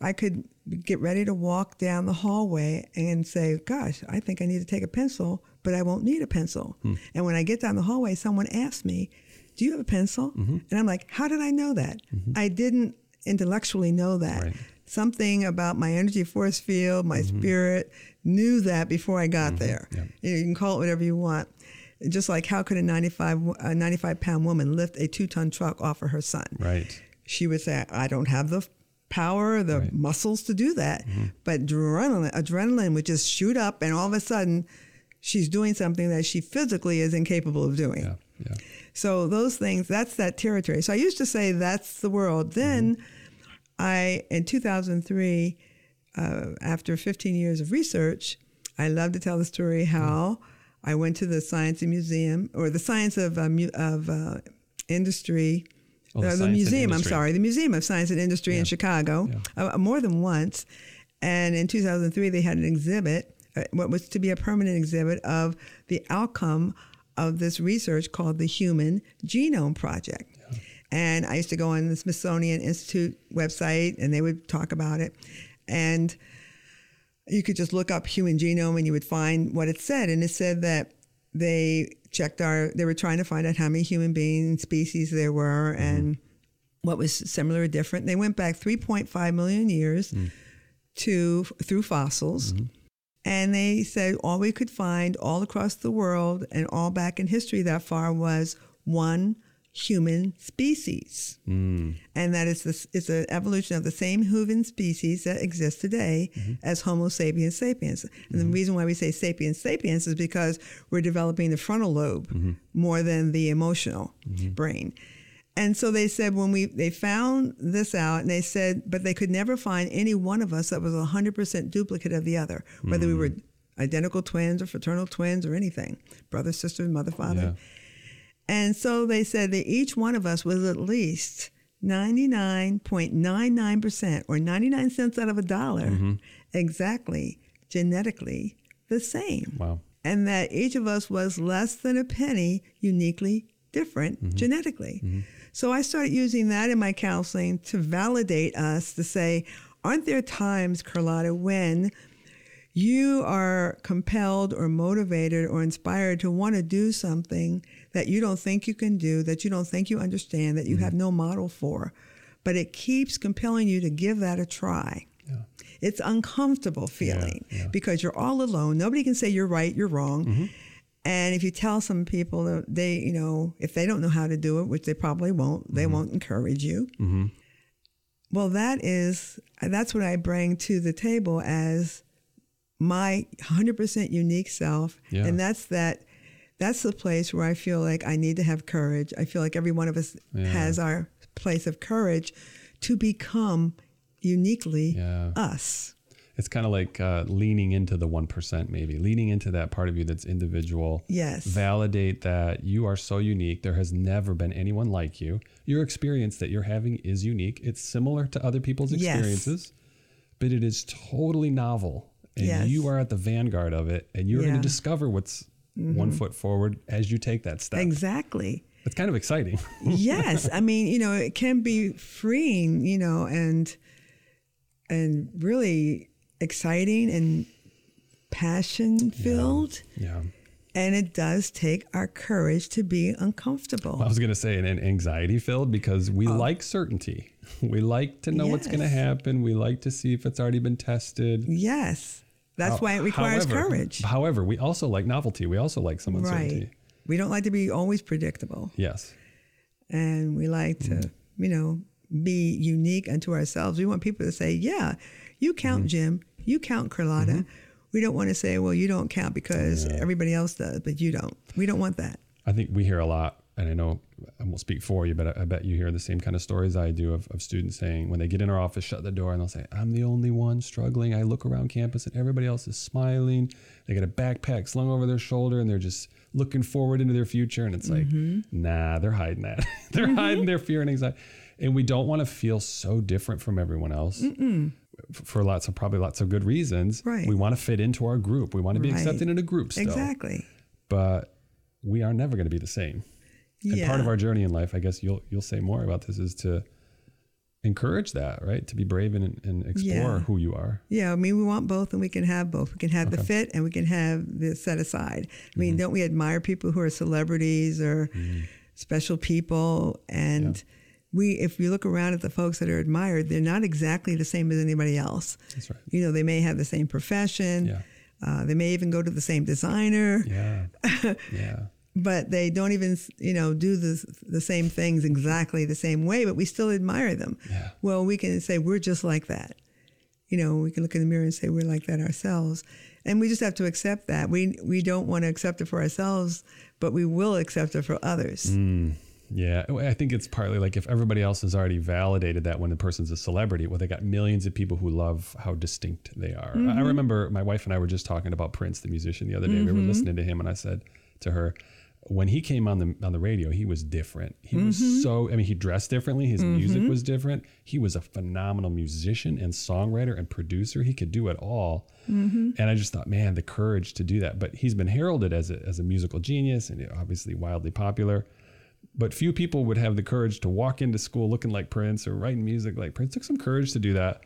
I could get ready to walk down the hallway and say, "Gosh, I think I need to take a pencil, but I won't need a pencil." Hmm. And when I get down the hallway, someone asks me, "Do you have a pencil?" Mm-hmm. And I'm like, "How did I know that? I didn't intellectually know that. Something about my energy force field, my Mm-hmm. spirit knew that before I got there. You, you can call it whatever you want. Just like how could a 95, a 95 pound woman lift a two ton truck off of her son? Right. She would say, I don't have the power, the muscles to do that. Mm-hmm. But adrenaline, adrenaline would just shoot up, and all of a sudden, she's doing something that she physically is incapable of doing. Yeah, yeah. So those things, that's that territory. So I used to say that's the world. Then I, in 2003, uh, after 15 years of research, I love to tell the story how I went to the Science Museum or the Science of uh, mu- of uh, Industry. Oh, the uh, and museum, I'm sorry, the Museum of Science and Industry in Chicago, uh, more than once. And in 2003, they had an exhibit, uh, what was to be a permanent exhibit of the outcome of this research called the Human Genome Project. And I used to go on the Smithsonian Institute website and they would talk about it. And you could just look up human genome and you would find what it said. And it said that they checked our, they were trying to find out how many human being species there were mm-hmm. and what was similar or different. They went back 3.5 million years mm. to through fossils. Mm-hmm. And they said all we could find all across the world and all back in history that far was one human species. Mm. And that is this it's an evolution of the same human species that exists today mm-hmm. as Homo sapiens sapiens. And the mm-hmm. reason why we say sapiens sapiens is because we're developing the frontal lobe mm-hmm. more than the emotional brain. And so they said when we they found this out and they said but they could never find any one of us that was 100% duplicate of the other whether we Mm. were identical twins or fraternal twins or anything brother sister mother father and so they said that each one of us was at least 99.99% or 99 cents out of a dollar Mhm. exactly genetically the same. Wow. And that each of us was less than a penny uniquely different Mm-hmm. genetically. So I started using that in my counseling to validate us to say, aren't there times, Curlada, when you are compelled or motivated or inspired to want to do something that you don't think you can do, that you don't think you understand, that you mm-hmm. have no model for, but it keeps compelling you to give that a try. Yeah. It's uncomfortable feeling because you're all alone. Nobody can say you're right, you're wrong. Mm-hmm. And if you tell some people that they, you know, if they don't know how to do it, which they probably won't, they won't encourage you. Mm-hmm. Well, that is that's what I bring to the table as my 100% unique self, Yeah. and that's that. That's the place where I feel like I need to have courage. I feel like every one of us Yeah. has our place of courage to become uniquely Yeah. us. It's kind of like uh, leaning into the 1%, maybe, leaning into that part of you that's individual. Yes. Validate that you are so unique. There has never been anyone like you. Your experience that you're having is unique. It's similar to other people's experiences Yes. but it is totally novel. And Yes. you are at the vanguard of it, and you're going to discover what's one Mhm. foot forward as you take that step. Exactly. It's kind of exciting. yes, I mean, you know, it can be freeing, you know, and and really exciting and passion filled. yeah. And it does take our courage to be uncomfortable. I was going to say, and, and anxiety filled because we Oh. like certainty. We like to know what's going to happen. We like to see if it's already been tested. Yes. That's How- why it requires however- courage. However, we also like novelty. We also like some uncertainty. Right. We don't like to be always predictable. Yes. And we like to, Mm-hmm. you know, be unique unto ourselves. We want people to say, yeah, you count, Mm-hmm. Jim. You count, Curlada. Mm-hmm. We don't want to say, well, you don't count because everybody else does, but you don't. We don't want that. I think we hear a lot, and I know I won't speak for you, but I, I bet you hear the same kind of stories I do of, of students saying when they get in our office, shut the door, and they'll say, I'm the only one struggling. I look around campus and everybody else is smiling. They got a backpack slung over their shoulder and they're just looking forward into their future. And it's like, mm-hmm. nah, they're hiding that. they're mm-hmm. hiding their fear and anxiety. And we don't want to feel so different from everyone else Mm-mm. for lots of probably lots of good reasons. Right. We want to fit into our group. We want to be Right. accepted in a group still Exactly. but we are never going to be the same. And part of our journey in life, I guess you'll you'll say more about this, is to encourage that, right? To be brave and, and explore Yeah. who you are. Yeah, I mean, we want both, and we can have both. We can have the fit, and we can have the set aside. I mean, Mm-hmm. don't we admire people who are celebrities or special people? And we, if you look around at the folks that are admired, they're not exactly the same as anybody else. That's right. You know, they may have the same profession. Yeah. Uh, they may even go to the same designer. Yeah. yeah. but they don't even you know do the the same things exactly the same way but we still admire them Yeah. well we can say we're just like that you know we can look in the mirror and say we're like that ourselves and we just have to accept that we we don't want to accept it for ourselves but we will accept it for others Mm, yeah. I think it's partly like if everybody else has already validated that when the person's a celebrity, well, they got millions of people who love how distinct they are. I Mhm. remember my wife and I were just talking about Prince, the musician, the other day. We were Mhm. listening to him, and I said to her, when he came on the on the radio, he was different. He was Mhm. so. I mean, he dressed differently. His music Mhm. was different. He was a phenomenal musician and songwriter and producer. He could do it all. Mhm. And I just thought, man, the courage to do that. But he's been heralded as a, as a musical genius and obviously wildly popular. But few people would have the courage to walk into school looking like Prince or writing music like Prince. It took some courage to do that.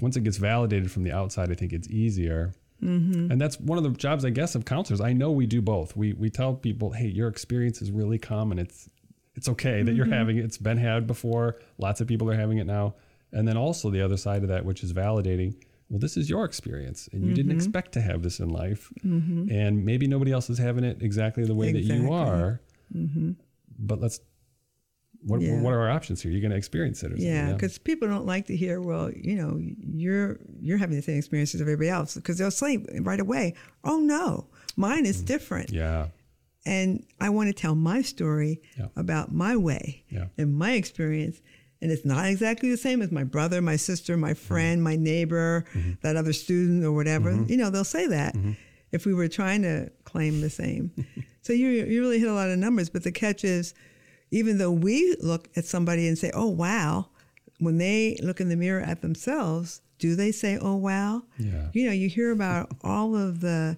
Once it gets validated from the outside, I think it's easier. Mhm. And that's one of the jobs, I guess, of counselors. I know we do both. We we tell people, hey, your experience is really common. It's it's okay that you're Mhm. having it. It's been had before. Lots of people are having it now. And then also the other side of that, which is validating, well, this is your experience, and you didn't Mhm. expect to have this in life, Mhm. and maybe nobody else is having it exactly the way that you are. But let's. What, Yeah. what are our options here? You're going to experience it, or something. Yeah, because people don't like to hear, well, you know, you're you're having the same experiences as everybody else, because they'll say right away, oh no, mine is mm. different. yeah, And I want to tell my story Yeah. about my way Yeah. and my experience. And it's not exactly the same as my brother, my sister, my mm-hmm. friend, my neighbor, mm-hmm. that other student or whatever. Mhm. You know, they'll say that mm-hmm. if we were trying to claim the same. so you, you really hit a lot of numbers. But the catch is, even though we look at somebody and say, oh, wow, when they look in the mirror at themselves, do they say, oh, wow? Yeah. You know, you hear about all of the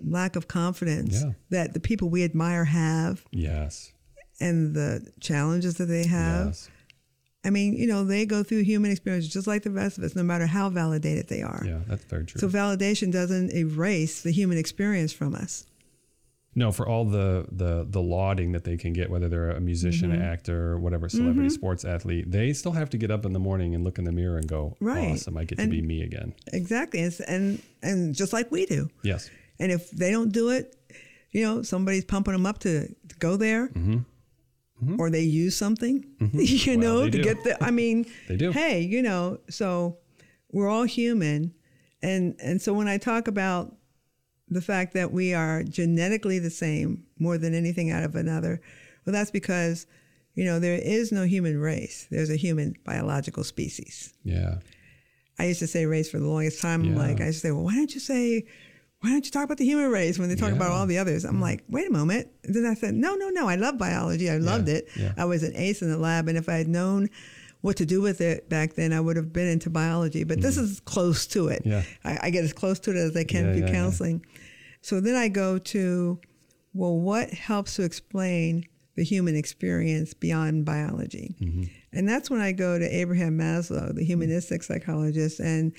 lack of confidence Yeah. that the people we admire have yes, and the challenges that they have. yes, I mean, you know, they go through human experience just like the rest of us, no matter how validated they are. yeah. That's very true. So validation doesn't erase the human experience from us. No, for all the the the lauding that they can get, whether they're a musician, Mhm. actor, whatever, celebrity, Mhm. sports athlete, they still have to get up in the morning and look in the mirror and go, Right. "Awesome, I get And- to be me again." Exactly. And, and and just like we do. Yes. And if they don't do it, you know, somebody's pumping them up to, to go there. Mm-hmm. Or they use something, mm-hmm. you Well, know, to do. get the. I mean, They do. Hey, you know, so we're all human, and and so when I talk about the fact that we are genetically the same more than anything out of another, well, that's because you know there is no human race. There's a human biological species. Yeah. I used to say race for the longest time. I'm Yeah. like, I used to say, well, why don't you say, why don't you talk about the human race when they talk about all the others? I'm like, wait a moment. And then I said, no, no, no. I love biology. I loved it. yeah. I was an ace in the lab. And if I had known what to do with it back then, I would have been into biology. But this is close to it. Yeah. I, I get as close to it as I can Yeah, through yeah, yeah. counseling. So then I go to, well, what helps to explain the human experience beyond biology? Mm-hmm. And that's when I go to Abraham Maslow, the humanistic psychologist. And,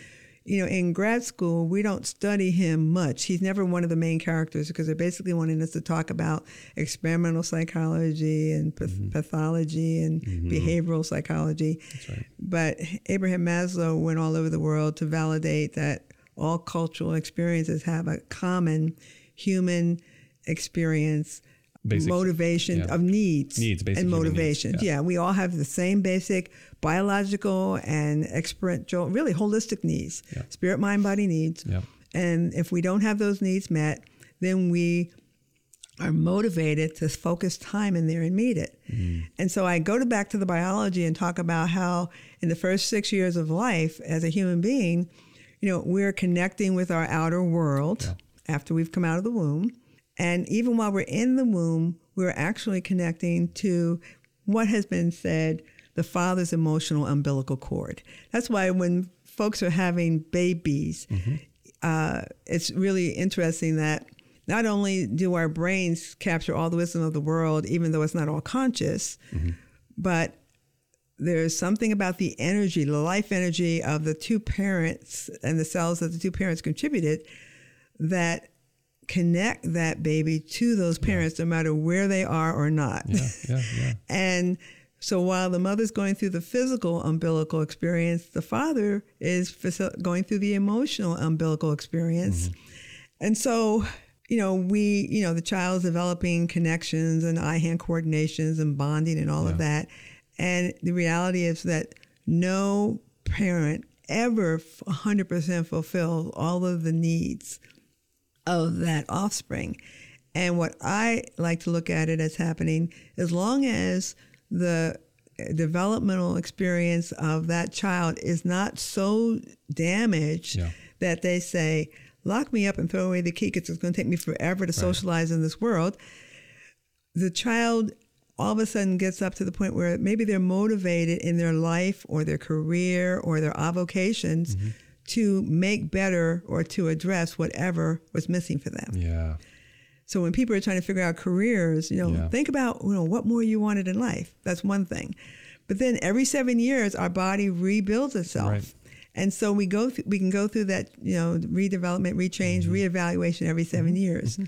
you know, in grad school, we don't study him much. He's never one of the main characters because they're basically wanting us to talk about experimental psychology and path- mm-hmm. pathology and mm-hmm. behavioral psychology. But Abraham Maslow went all over the world to validate that all cultural experiences have a common human experience. Basic- motivation yeah. of needs, Needs, and human needs, motivations. yeah. Yeah, we all have the same basic biological and experiential, really holistic needs, spirit, mind, body needs. Yeah. And if we don't have those needs met, then we are motivated to focus time in there and meet it. Mm. And so I go to back to the biology and talk about how in the first six years of life as a human being, you know, we're connecting with our outer world after we've come out of the womb. And even while we're in the womb, we're actually connecting to what has been said the father's emotional umbilical cord. That's why when folks are having babies, uh, it's really interesting that not only do our brains capture all the wisdom of the world, even though it's not all conscious, but there's something about the energy, the life energy of the two parents and the cells that the two parents contributed that connect that baby to those parents no matter where they are or not. Yeah, yeah, yeah. And so while the mother's going through the physical umbilical experience, the father is faci- going through the emotional umbilical experience. Mm-hmm. And so, you know, we, you know, the child is developing connections and eye hand coordinations and bonding and all of that. And the reality is that no parent ever 100% fulfills all of the needs of that offspring. And what I like to look at it as happening, as long as the developmental experience of that child is not so damaged Yeah. that they say, lock me up and throw away the key because it's going to take me forever to socialize in this world. The child all of a sudden gets up to the point where maybe they're motivated in their life or their career or their avocations mm-hmm. to make better or to address whatever was missing for them. Yeah. So when people are trying to figure out careers, you know, Yeah. think about you know what more you wanted in life. That's one thing. But then every seven years, our body rebuilds itself, Right. and so we go th- we can go through that you know redevelopment, rechange, reevaluation every 7 years.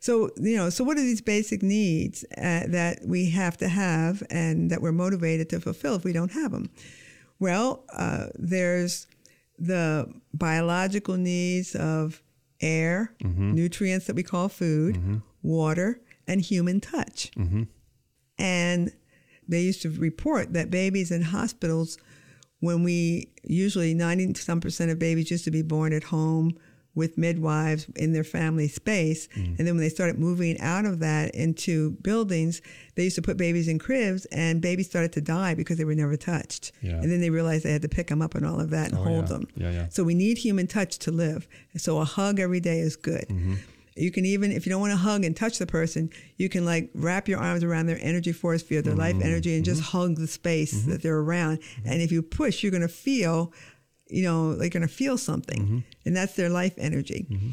So you know, so what are these basic needs uh, that we have to have and that we're motivated to fulfill if we don't have them? Well, uh, there's the biological needs of air, mm-hmm. nutrients that we call food, mm-hmm. water, and human touch. Mm-hmm. And they used to report that babies in hospitals, when we usually 90 some percent of babies used to be born at home with midwives in their family space. Mm. And then when they started moving out of that into buildings, they used to put babies in cribs and babies started to die because they were never touched. Yeah. And then they realized they had to pick them up and all of that and Oh, hold yeah. them. Yeah, yeah. So we need human touch to live. So a hug every day is good. Mm-hmm. You can even, if you don't want to hug and touch the person, you can like wrap your arms around their energy force field, their life mm-hmm. energy, and just mm-hmm. hug the space that they're around. And if you push, you're going to feel, you know, you're going to feel something. Mm-hmm. And that's their life energy. Mm-hmm.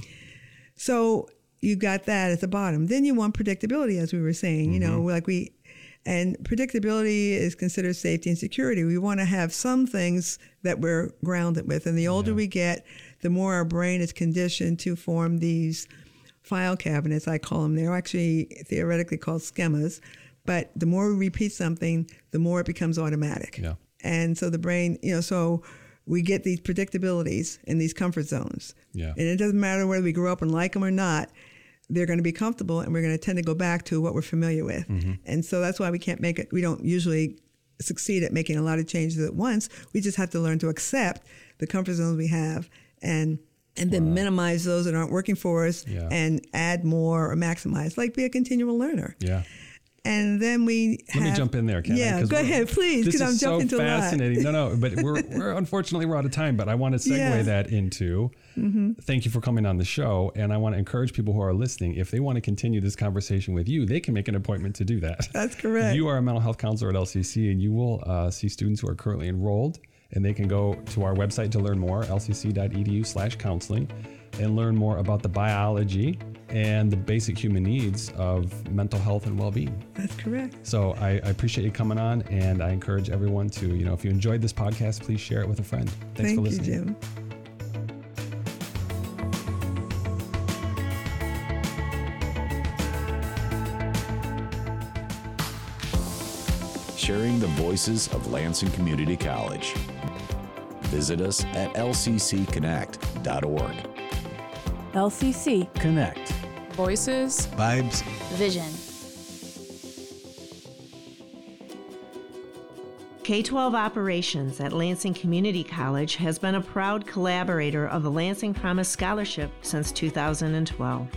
So you got that at the bottom. Then you want predictability, as we were saying, you know, mm-hmm. like we, and predictability is considered safety and security. We want to have some things that we're grounded with. And the older we get, the more our brain is conditioned to form these file cabinets, I call them. They're actually theoretically called schemas. But the more we repeat something, the more it becomes automatic. Yeah. And so the brain, you know, so we get these predictabilities and these comfort zones. Yeah. And it doesn't matter whether we grow up and like them or not, they're going to be comfortable and we're going to tend to go back to what we're familiar with. Mm-hmm. And so that's why we can't make it, we don't usually succeed at making a lot of changes at once. We just have to learn to accept the comfort zones we have and and then minimize those that aren't working for us Yeah. and add more or maximize, like be a continual learner. Yeah. And then we Let me jump in there, Ken. Yeah, 'cause go ahead, please, because I'm is so jumping to fascinating. No, no, but we're, we're unfortunately we're out of time. But I want to segue Yeah. that into. Mhm. Thank you for coming on the show, and I want to encourage people who are listening. If they want to continue this conversation with you, they can make an appointment to do that. That's correct. You are a mental health counselor at LCC, and you will uh, see students who are currently enrolled, and they can go to our website to learn more, lcc.edu/counseling, and learn more about the biology and the basic human needs of mental health and well-being. That's correct. So I, I appreciate you coming on, and I encourage everyone to, you know, if you enjoyed this podcast, please share it with a friend. Thanks Thank for you, listening. Jim. Sharing the voices of Lansing Community College. Visit us at lccconnect.org. LCC Connect. Voices Vibes. Vision. K 12 Operations at Lansing Community College has been a proud collaborator of the Lansing Promise Scholarship since 2012.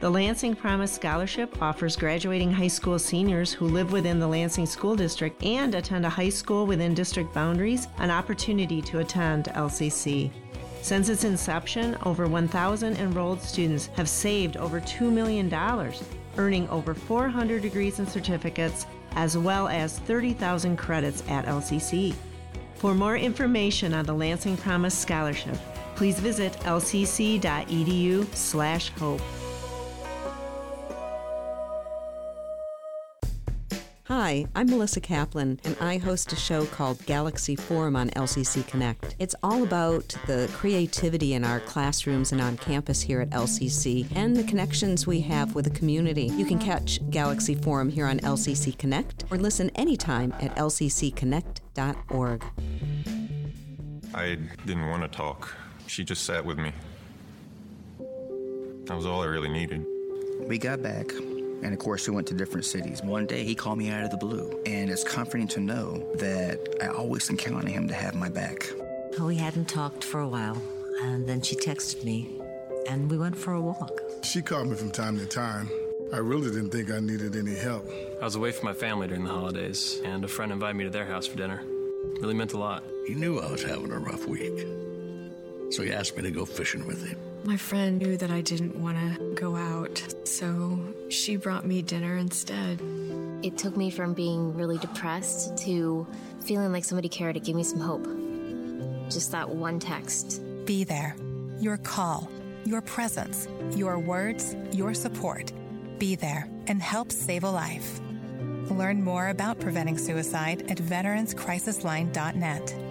The Lansing Promise Scholarship offers graduating high school seniors who live within the Lansing School District and attend a high school within district boundaries an opportunity to attend LCC. Since its inception, over 1,000 enrolled students have saved over $2 million, earning over 400 degrees and certificates, as well as 30,000 credits at LCC. For more information on the Lansing Promise Scholarship, please visit lcc.edu/hope. Hi, I'm Melissa Kaplan, and I host a show called Galaxy Forum on LCC Connect. It's all about the creativity in our classrooms and on campus here at LCC and the connections we have with the community. You can catch Galaxy Forum here on LCC Connect or listen anytime at lccconnect.org. I didn't want to talk. She just sat with me. That was all I really needed. We got back, and of course, we went to different cities. One day, he called me out of the blue, and it's comforting to know that I always can count on him to have my back. We hadn't talked for a while, and then she texted me, and we went for a walk. She called me from time to time. I really didn't think I needed any help. I was away from my family during the holidays, and a friend invited me to their house for dinner. Really meant a lot. He knew I was having a rough week, so he asked me to go fishing with him. My friend knew that I didn't want to go out, so she brought me dinner instead. It took me from being really depressed to feeling like somebody cared. It gave me some hope. Just that one text. Be there. Your call, your presence, your words, your support. Be there and help save a life. Learn more about preventing suicide at veteranscrisisline.net.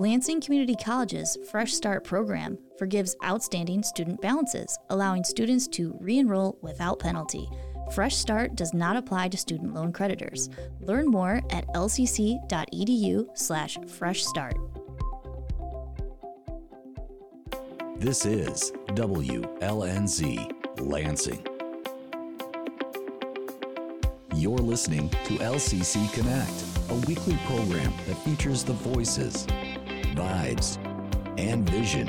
Lansing Community College's Fresh Start program forgives outstanding student balances, allowing students to re enroll without penalty. Fresh Start does not apply to student loan creditors. Learn more at lcc.edu/slash fresh start. This is WLNZ Lansing. You're listening to LCC Connect, a weekly program that features the voices, vibes, and vision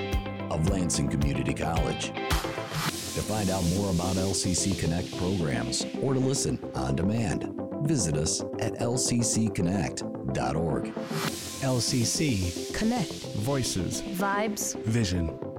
of Lansing Community College. To find out more about LCC Connect programs or to listen on demand, visit us at lccconnect.org. LCC Connect. Voices Vibes. Vision.